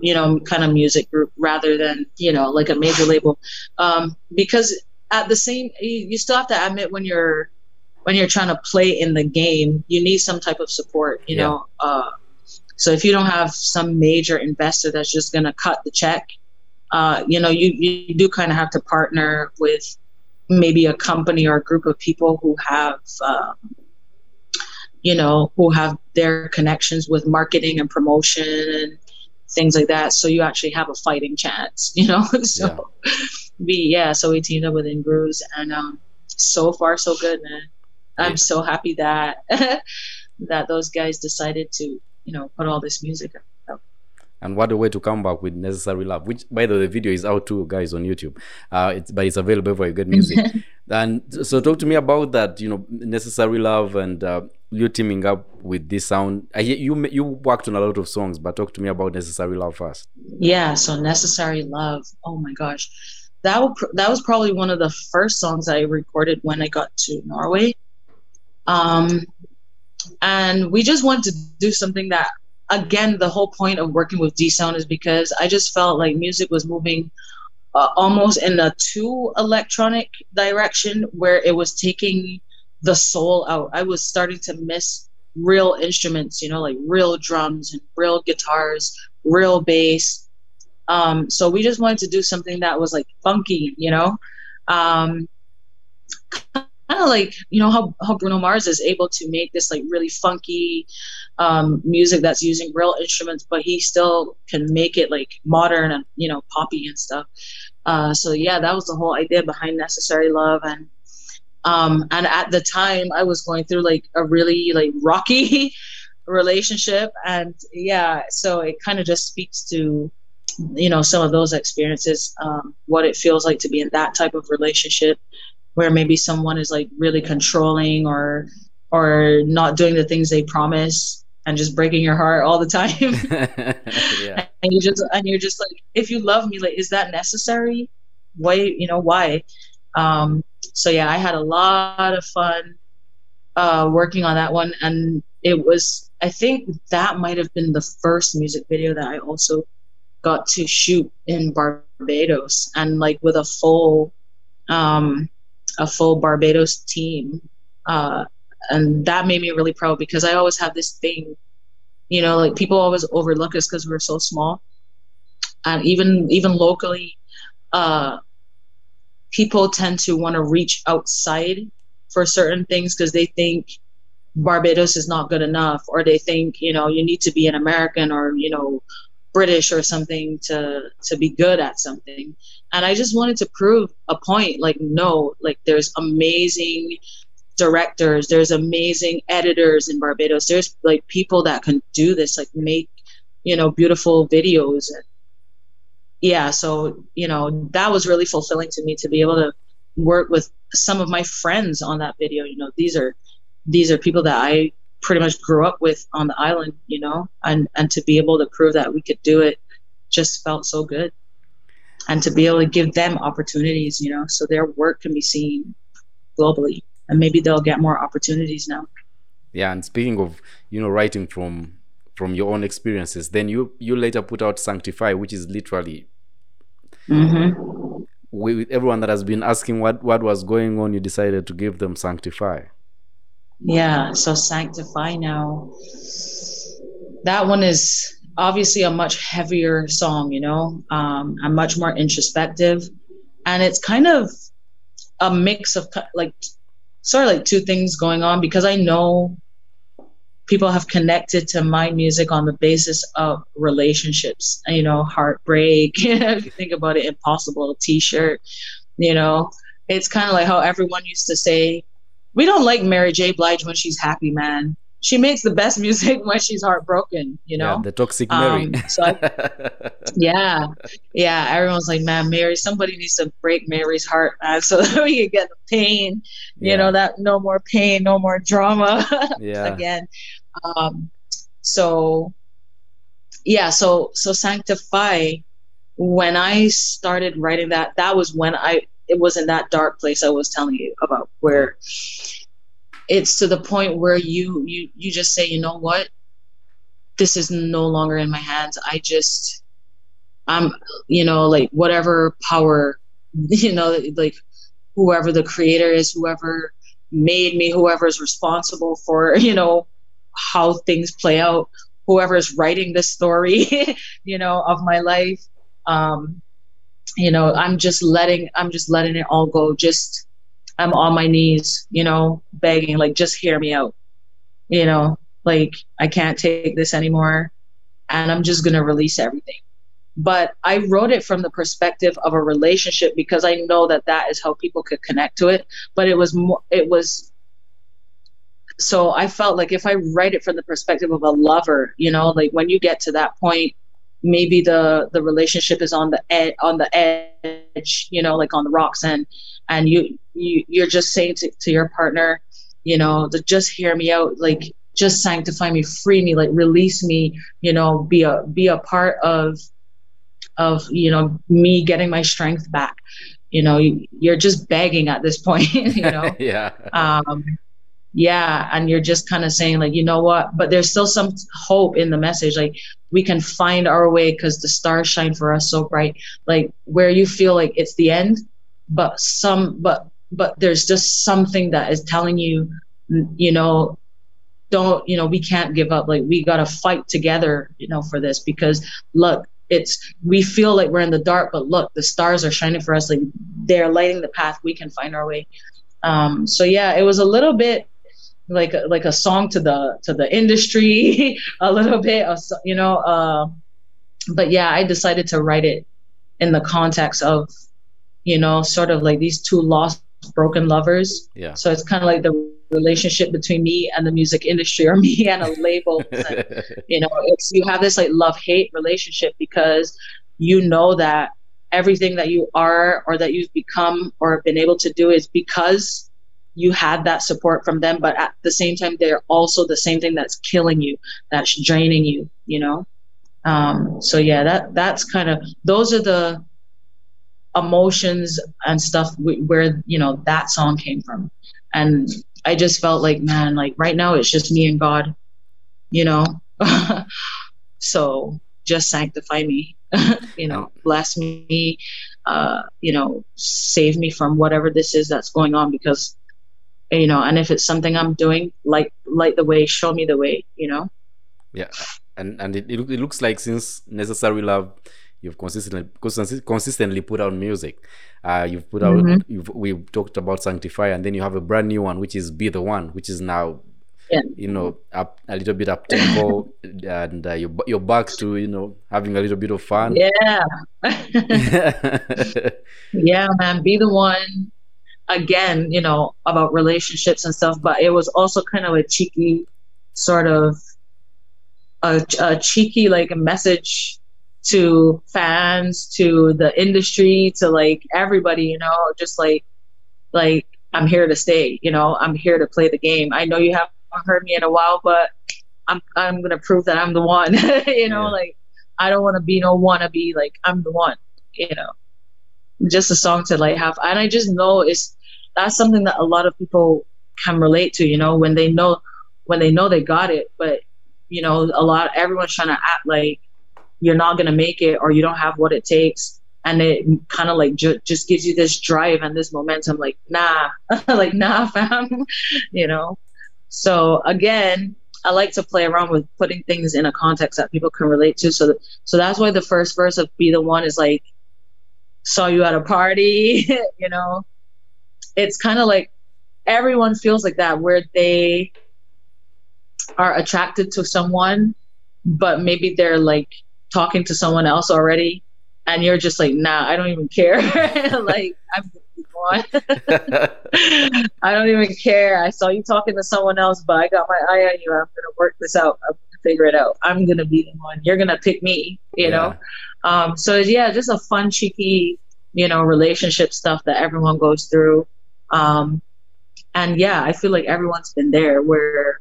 you know kind of music group rather than you know like a major label um, because at the same you, you still have to admit when you're when you're trying to play in the game you need some type of support you Yeah. know uh, so if you don't have some major investor that's just going to cut the check uh, you know you, you do kind of have to partner with maybe a company or a group of people who have um, you know who have their connections with marketing and promotion and things like that. So you actually have a fighting chance you know? So we yeah so we teamed up with Ingrooves and um so far so good man. I'm Yeah. so happy that that those guys decided to you know put all this music out and what a way to come back with necessary love which by the way the video is out too guys on youtube. Uh it's but it's available for you good music. And so talk to me about that you know necessary love and uh, you teaming up with D'Sound. I, you you worked on a lot of songs but talk to me about necessary love first. Yeah so necessary love oh my gosh. That that was probably one of the first songs i recorded when i got to norway. Um and we just wanted to do something that again the whole point of working with D'Sound is because i just felt like music was moving uh, almost in a too electronic direction where it was taking the soul out. I was starting to miss real instruments you know like real drums and real guitars real bass. Um, so we just wanted to do something that was like funky you know? Um, kind of like you know how, how bruno mars is able to make this like really funky um, music that's using real instruments but he still can make it like modern and you know poppy and stuff. Uh, so yeah that was the whole idea behind necessary love and um, and at the time i was going through like a really like rocky relationship and yeah so it kind of just speaks to you know some of those experiences um, what it feels like to be in that type of relationship where maybe someone is like really controlling or or not doing the things they promise and just breaking your heart all the time. Yeah. and you just and you're just like if you love me like is that necessary? Why you know why? Um so yeah i had a lot of fun uh working on that one. And it was i think that might have been the first music video that i also got to shoot in barbados and like with a full um a full Barbados team. Uh, and that made me really proud because I always have this thing, you know, like people always overlook us because we're so small. And even even locally, uh, people tend to want to reach outside for certain things because they think Barbados is not good enough, or they think you know you need to be an American or you know British or something to to be good at something. And i just wanted to prove a point like no like there's amazing directors there's amazing editors in barbados there's like people that can do this like make you know beautiful videos. Yeah so you know that was really fulfilling to me to be able to work with some of my friends on that video. You know these are these are people that i pretty much grew up with on the island you know and and to be able to prove that we could do it just felt so good and to be able to give them opportunities, you know, so their work can be seen globally and maybe they'll get more opportunities now. Yeah, and speaking of, you know, writing from from your own experiences, then you you later put out Sanctify, which is literally mm-hmm. with everyone that has been asking what what was going on, you decided to give them Sanctify. Yeah, so Sanctify now. That one is obviously a much heavier song, you know, um, I'm much more introspective. And it's kind of a mix of like, sort of like two things going on because I know people have connected to my music on the basis of relationships, you know, heartbreak. if you think about it, impossible t shirt, you know, it's kind of like how everyone used to say, we don't like Mary J. Blige when she's happy, man she makes the best music when she's heartbroken, you know? Yeah, the toxic Mary. Um, so I, yeah, yeah. Everyone's like, man, Mary, somebody needs to break Mary's heart, man, so that we can get the pain, you yeah. know, that no more pain, no more drama yeah. again. Um, so, yeah, so, so Sanctify, when I started writing that, that was when I, it was in that dark place I was telling you about where it's to the point where you you you just say you know what? This is no longer in my hands. I just i'm you know like whatever power you know like whoever the creator is whoever made me whoever is responsible for you know how things play out whoever is writing this story you know of my life um you know i'm just letting i'm just letting it all go just I'm on my knees, you know, begging, like, just hear me out. You know, like, I can't take this anymore. And I'm just going to release everything. But I wrote it from the perspective of a relationship because I know that that is how people could connect to it. But it was more, it was, so I felt like if I write it from the perspective of a lover, you know, like when you get to that point, maybe the the relationship is on the ed- on the edge, you know, like on the rocks, and and you you you're just saying to, to your partner you know to just hear me out like just sanctify me free me like release me you know be a be a part of of you know me getting my strength back. You know you're just begging at this point you know? Yeah. Um yeah and you're just kind of saying like you know what? But there's still some hope in the message like we can find our way because the stars shine for us so bright. Like where you feel like it's the end but some but but there's just something that is telling you you know don't you know we can't give up. Like we got to fight together you know for this because look it's we feel like we're in the dark but look the stars are shining for us. Like they're lighting the path. We can find our way. Um, so yeah, it was a little bit like like a song to the to the industry, a little bit of you know. Uh, but yeah, I decided to write it in the context of you know sort of like these two lost broken lovers. Yeah. So it's kind of like the relationship between me and the music industry or me and a label. and, you know, it's you have this like love hate relationship because you know that everything that you are or that you've become or been able to do is because you had that support from them but at the same time they're also the same thing that's killing you that's draining you you know? Um, so yeah that that's kind of those are the emotions and stuff where you know that song came from. And i just felt like man like right now it's just me and god you know? So just sanctify me you know bless me uh you know save me from whatever this is that's going on because you know and if it's something i'm doing like light the way show me the way you know yeah and and it, it looks like since necessary love you've consistently consistently put out music uh, you've put out mm-hmm. you've, we've talked about sanctify and then you have a brand new one which is be the one which is now yeah. you know up a little bit up tempo and uh, you're, you're back to you know having a little bit of fun yeah yeah man be the one again you know about relationships and stuff but it was also kind of a cheeky sort of a, a cheeky like a message to fans to the industry to like everybody you know just like like i'm here to stay you know i'm here to play the game i know you haven't heard me in a while but i'm i'm gonna prove that i'm the one you know yeah. like i don't want to be no wannabe like i'm the one you know just a song to like have. And i just know it's that's something that a lot of people can relate to you know when they know when they know they got it. But you know a lot everyone's trying to act like you're not going to make it or you don't have what it takes. And it kind of like ju- just gives you this drive and this momentum like nah like nah fam you know? So again i like to play around with putting things in a context that people can relate to. So so that's why the first verse of be the one is like saw you at a party you know it's kind of like everyone feels like that where they are attracted to someone but maybe they're like talking to someone else already and you're just like nah i don't even care like i'm I don't even care. I saw you talking to someone else, but I got my eye on you. I'm gonna work this out. I'm gonna figure it out. I'm gonna be the one. You're gonna pick me. You yeah. know. Um, so yeah, just a fun, cheeky, you know, relationship stuff that everyone goes through. Um, and yeah, I feel like everyone's been there where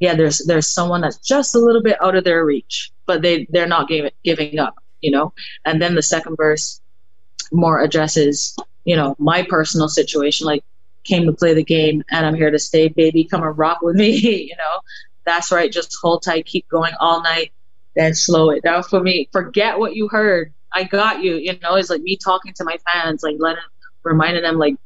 yeah, there's there's someone that's just a little bit out of their reach, but they they're not giving giving up, you know. And then the second verse more addresses, you know, my personal situation, like came to play the game and I'm here to stay, baby. Come and rock with me, you know. That's right. Just hold tight, keep going all night, then slow it down for me. Forget what you heard. I got you. You know, it's like me talking to my fans, like letting reminding them like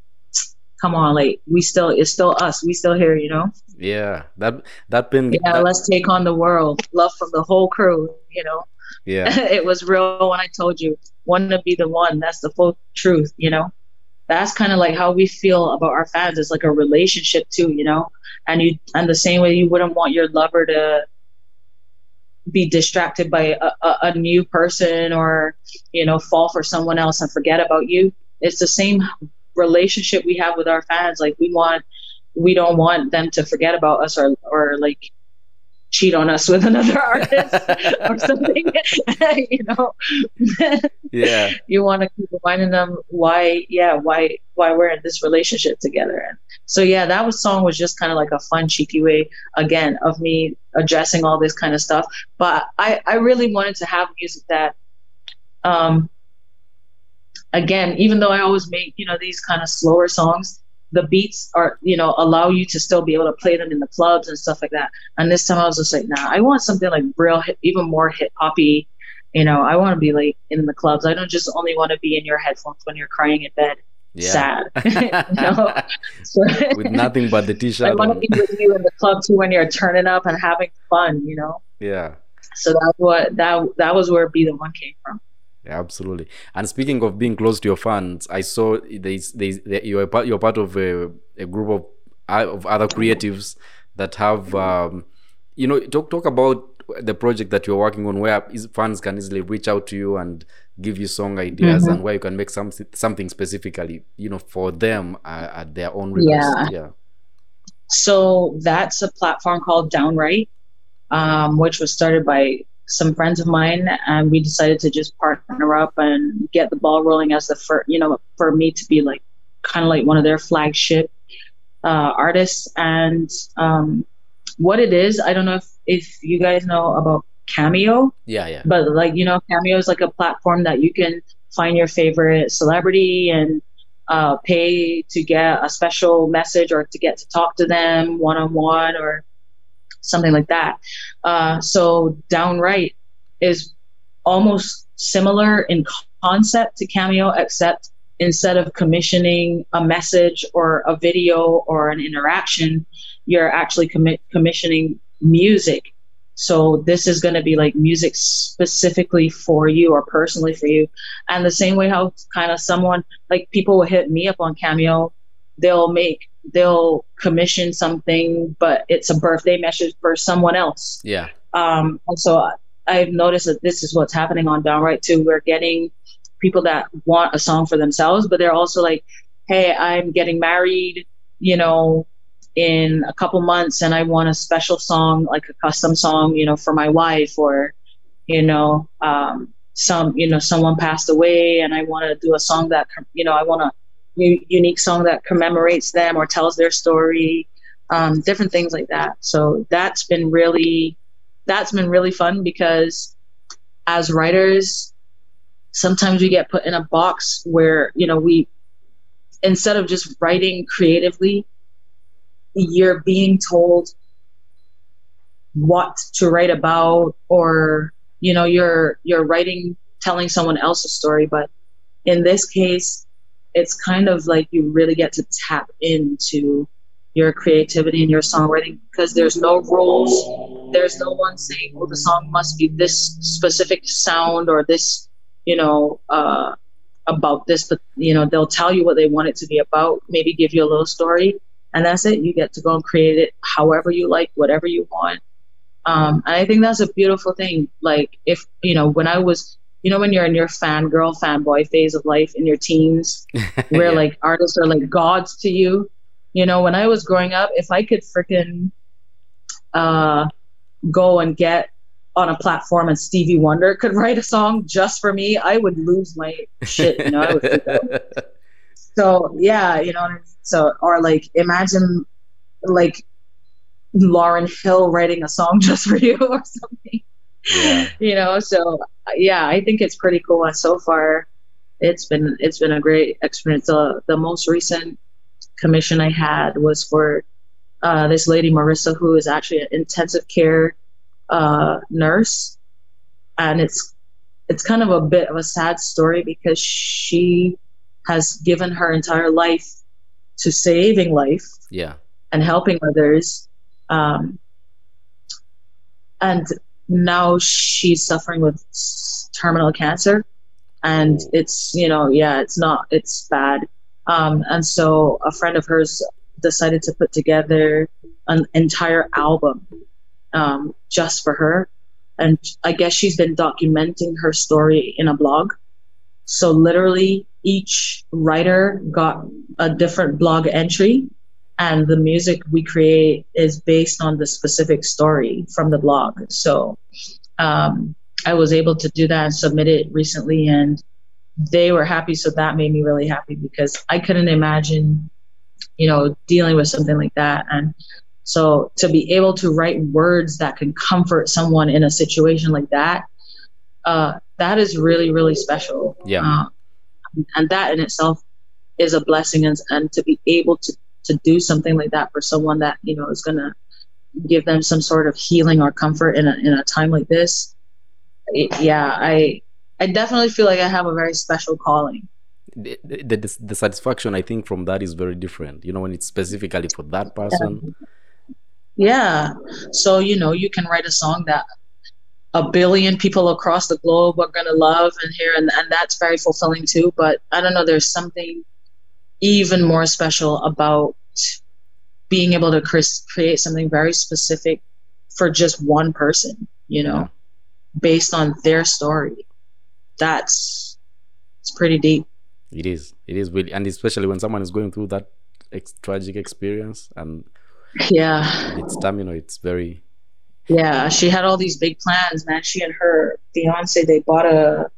come on, like we still it's still us. We still here, you know? Yeah. That that been Yeah, that, let's take on the world. Love from the whole crew, you know. Yeah. it was real when I told you, want to be the one. That's the full truth, you know. That's kind of like how we feel about our fans. It's like a relationship too, you know. And you and the same way you wouldn't want your lover to be distracted by a, a, a, new person or you know fall for someone else and forget about you it's the same relationship we have with our fans. Like we want, we don't want them to forget about us or or like cheat on us with another artist or something. you know. yeah. you want to keep reminding them why, yeah, why why we're in this relationship together. And so yeah, that was song was just kind of like a fun, cheeky way again of me addressing all this kind of stuff. But I I really wanted to have music that um again, even though I always make, you know, these kind of slower songs, the beats are, you know, allow you to still be able to play them in the clubs and stuff like that. And this time I was just like, nah, I want something like real, hip, even more hip hoppy. You know, I want to be like in the clubs. I don't just only want to be in your headphones when you're crying in bed. Yeah. Sad, know? so, with nothing but the t-shirt. I want to be with you in the club too when you're turning up and having fun. You know. Yeah. So that's what that that was where "Be the One" came from. Yeah, absolutely. And speaking of being close to your fans, I saw there's, there's, you're part, you're part of a, a group of of other creatives that have um, you know talk talk about the project that you're working on where fans can easily reach out to you and give you song ideas mm-hmm. and where you can make some something specifically you know for them uh, at their own request. yeah yeah so that's a platform called downright um, which was started by some friends of mine and we decided to just partner up and get the ball rolling as the first you know for me to be like kind of like one of their flagship uh, artists. And um, what it is i don't know if, if you guys know about cameo. Yeah yeah. But like you know cameo is like a platform that you can find your favorite celebrity and uh, pay to get a special message or to get to talk to them one-on-one or something like that uh, so downright is almost similar in concept to cameo except instead of commissioning a message or a video or an interaction, you're actually commi- commissioning music. So this is going to be like music specifically for you or personally for you. And the same way how kind of someone like people will hit me up on Cameo, they'll make they'll commission something, but it's a birthday message for someone else. Yeah. Um. And so I've noticed that this is what's happening on Downright too. We're getting people that want a song for themselves, but they're also like, hey, I'm getting married, you know, in a couple months and I want a special song, like a custom song, you know, for my wife or, you know, um, some, you know, someone passed away and I want to do a song that, you know, I want a unique song that commemorates them or tells their story, um, different things like that. So that's been really, that's been really fun because as writers, sometimes we get put in a box where you know we instead of just writing creatively you're being told what to write about or you know you're you're writing telling someone else's story but in this case it's kind of like you really get to tap into your creativity and your songwriting because there's no rules there's no one saying well the song must be this specific sound or this you know, uh, about this, but you know, they'll tell you what they want it to be about, maybe give you a little story, and that's it. You get to go and create it however you like, whatever you want. Um, and I think that's a beautiful thing. Like if you know, when I was, you know, when you're in your fangirl, fanboy phase of life in your teens, where yeah. like artists are like gods to you. You know, when I was growing up, if I could freaking uh, go and get on a platform and Stevie Wonder could write a song just for me, I would lose my shit. You know, so yeah, you know what I mean? So or like imagine like Lauryn Hill writing a song just for you or something. Yeah. You know, so yeah, I think it's pretty cool. And so far, it's been it's been a great experience. Uh, the most recent commission I had was for uh, this lady Marissa, who is actually an intensive care uh, nurse, and it's it's kind of a bit of a sad story because she has given her entire life to saving life, yeah, and helping others, um, and now she's suffering with terminal cancer, and it's you know yeah it's not it's bad, um, and so a friend of hers decided to put together an entire album um, just for her. And I guess she's been documenting her story in a blog. So literally each writer got a different blog entry and the music we create is based on the specific story from the blog. So um, I was able to do that and submit it recently and they were happy. So that made me really happy because I couldn't imagine, you know, dealing with something like that. And so to be able to write words that can comfort someone in a situation like that, uh, that is really, really special. Yeah. Uh, and that in itself is a blessing and, and to be able to, to do something like that for someone that, you know, is going to give them some sort of healing or comfort in a, in a time like this. It, yeah, I, I definitely feel like I have a very special calling the, the, the satisfaction i think from that is very different you know when it's specifically for that person yeah. So, you know, you can write a song that a billion people across the globe are going to love and hear and, and that's very fulfilling too but i don't know there's something even more special about being able to create something very specific for just one person you know yeah. based on their story that's it's pretty deep it is it is really and especially when someone is going through that ex- tragic experience and yeah it's time you know it's very yeah, she had all these big plans, man. She and her fiance they bought a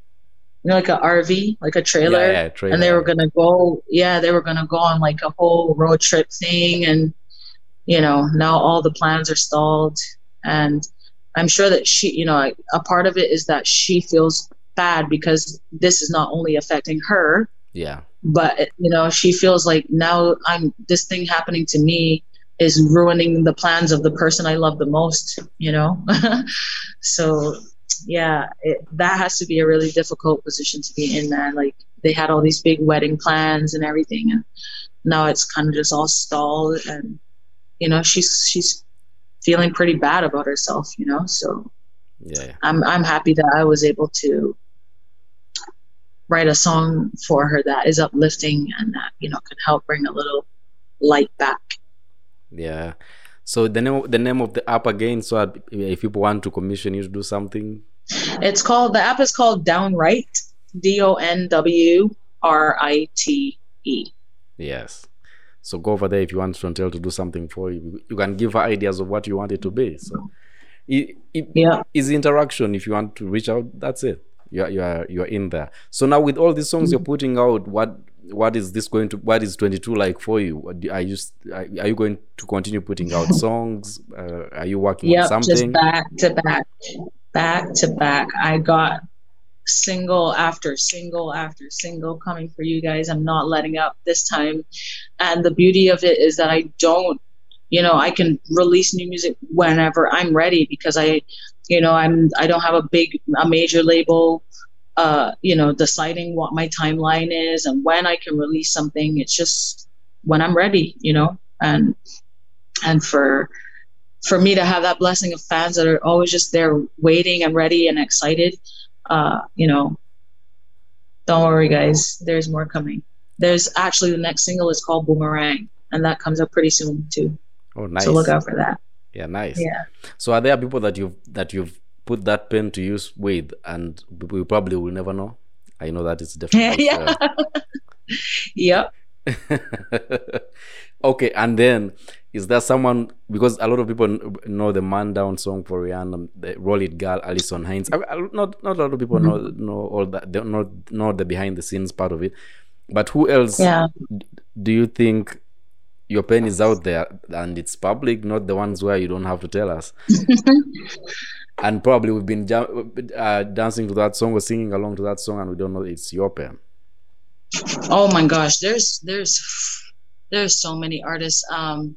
you know like a RV, like a trailer, yeah, yeah, trailer. and they were gonna go. Yeah, they were gonna go on like a whole road trip thing, and you know now all the plans are stalled, and I'm sure that she, you know, a part of it is that she feels bad because this is not only affecting her. Yeah. But you know, she feels like now I'm this thing happening to me is ruining the plans of the person I love the most, you know? so, yeah, it, that has to be a really difficult position to be in, man. Like, they had all these big wedding plans and everything, and now it's kind of just all stalled. And, you know, she's, she's feeling pretty bad about herself, you know? So, yeah, I'm, I'm happy that I was able to write a song for her that is uplifting and that, you know, can help bring a little light back yeah. So the name of, the name of the app again. So if people want to commission you to do something, it's called the app is called Downright. D O N W R I T E. Yes. So go over there if you want Shontelle to do something for you. You can give her ideas of what you want it to be. So it, it yeah. is interaction. If you want to reach out, that's it. You are, you are you are in there. So now with all these songs mm-hmm. you're putting out, what what is this going to what is 22 like for you? Are you are you going to continue putting out songs? Uh, are you working yep, on something? just back to back back to back. I got single after single after single coming for you guys. I'm not letting up this time. And the beauty of it is that i don't you know i can release new music whenever i'm ready because i you know i'm i don't have a big a major label uh, you know, deciding what my timeline is and when I can release something. It's just when I'm ready, you know, and and for for me to have that blessing of fans that are always just there waiting and ready and excited, uh, you know, don't worry, guys. There's more coming. There's actually the next single is called Boomerang, and that comes up pretty soon too. Oh, nice. So look out for that. Yeah, nice. Yeah. So are there people that you've that you've put that pen to use with, and we probably will never know. I know that it's difficult. yeah. yep. okay, and then is there someone because a lot of people know the man down song for Rihanna, the Roll It Gal, Alison Hinds. Not not a lot of people mm-hmm. know know all that. They know, know the behind the scenes part of it. But who else yeah. do you think your pen is out there and it's public, not the ones where you don't have to tell us? and probably we've been uh, dancing to that song or singing along to that song and we don't know it's your pen oh my gosh there's there's there's so many artists um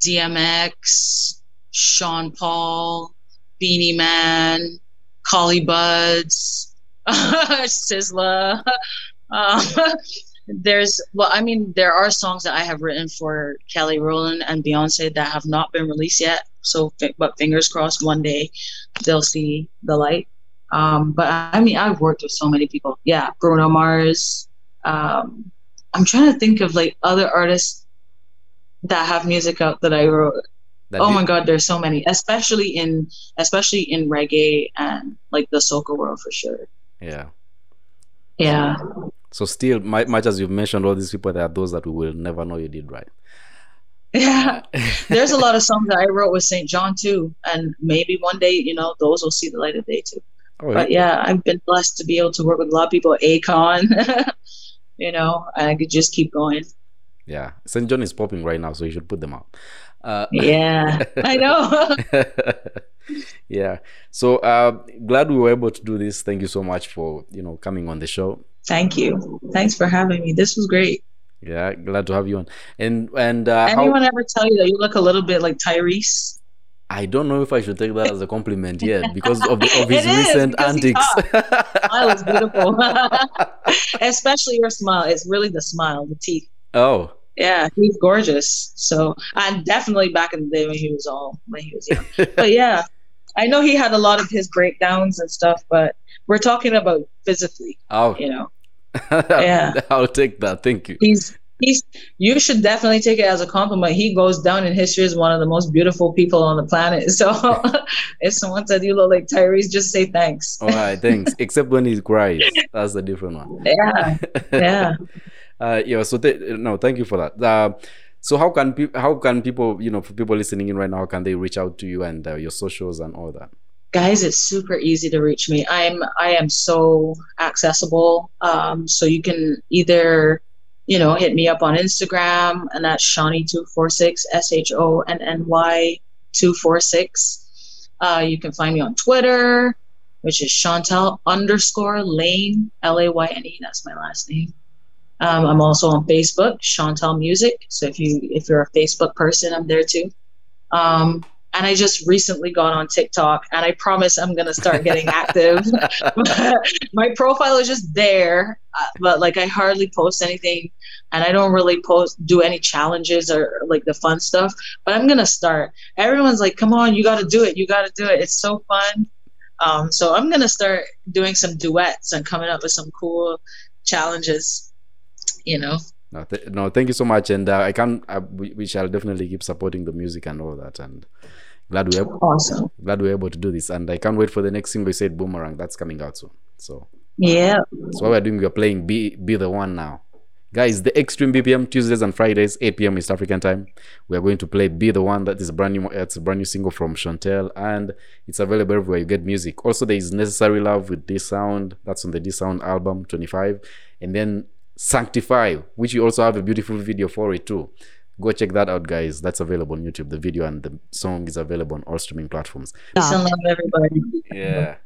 dmx sean paul beenie man collie buddz sizzla um, there's well i mean there are songs that i have written for kelly rowland and beyonce that have not been released yet so, but fingers crossed, one day they'll see the light. Um, but I mean, I've worked with so many people. Yeah, Bruno Mars. Um, I'm trying to think of like other artists that have music out that I wrote. That oh my God, there's so many, especially in especially in reggae and like the soca world for sure. Yeah. Yeah. So still, much as you've mentioned all these people, there are those that we will never know you did right. Yeah, there's a lot of songs that I wrote with St. John too, and maybe one day, you know, those will see the light of day too. Oh, but yeah, I've been blessed to be able to work with a lot of people. Akon. you know, I could just keep going. Yeah, St. John is popping right now, so you should put them out. Uh, yeah, I know. yeah, so uh, glad we were able to do this. Thank you so much for you know coming on the show. Thank you. Thanks for having me. This was great. Yeah, glad to have you on. And and uh, anyone how... ever tell you that you look a little bit like Tyrese? I don't know if I should take that as a compliment yet because of, the, of his recent antics. smile is beautiful, especially your smile. It's really the smile, the teeth. Oh, yeah, he's gorgeous. So, and definitely back in the day when he was all when he was young. but yeah, I know he had a lot of his breakdowns and stuff, but we're talking about physically. Oh, You know, yeah. I'll take that. Thank you. he's he's. You should definitely take it as a compliment. He goes down in history as one of the most beautiful people on the planet. So, if someone said you look like Tyrese, just say thanks. All right, thanks. Except when he cries, that's a different one. Yeah, yeah. uh, yeah. So th- no, thank you for that. Uh, so how can pe- how can people you know for people listening in right now, how can they reach out to you and uh, your socials and all that? Guys it's super easy to reach me. I'm i am so accessible. Um, so you can either you know hit me up on instagram and that's shonny246 s-h-o-n-n-y 246 uh, you can find me on twitter which is shontelle underscore layne l-a-y-n-e that's my last name. Um, i'm also on facebook shontelle music. So if you if you're a facebook person i'm there too. Um, and I just recently got on TikTok, and I promise I'm gonna start getting active. My profile is just there, uh, but like I hardly post anything, and I don't really post do any challenges or like the fun stuff. But I'm gonna start. Everyone's like, "Come on, you got to do it! You got to do it! It's so fun." Um, so I'm gonna start doing some duets and coming up with some cool challenges. You know. No, th- no, thank you so much, and uh, I can. Uh, we, we shall definitely keep supporting the music and all that, and glad we're awesome. glad we're able to do this, and I can't wait for the next single. You said "Boomerang" that's coming out soon. So yeah, so what we're doing, we're playing "Be Be the One" now, guys. The Extreme BPM Tuesdays and Fridays, 8 p.m. East African time. We are going to play "Be the One." That is a brand new. It's a brand new single from Shontelle, and it's available everywhere you get music. Also, there is "Necessary Love" with D'Sound. That's on the D'Sound album 25, and then Sanctify, which you also have a beautiful video for it too. Go check that out, guys. That's available on YouTube. The video and the song is available on all streaming platforms. peace and love, everybody. Yeah.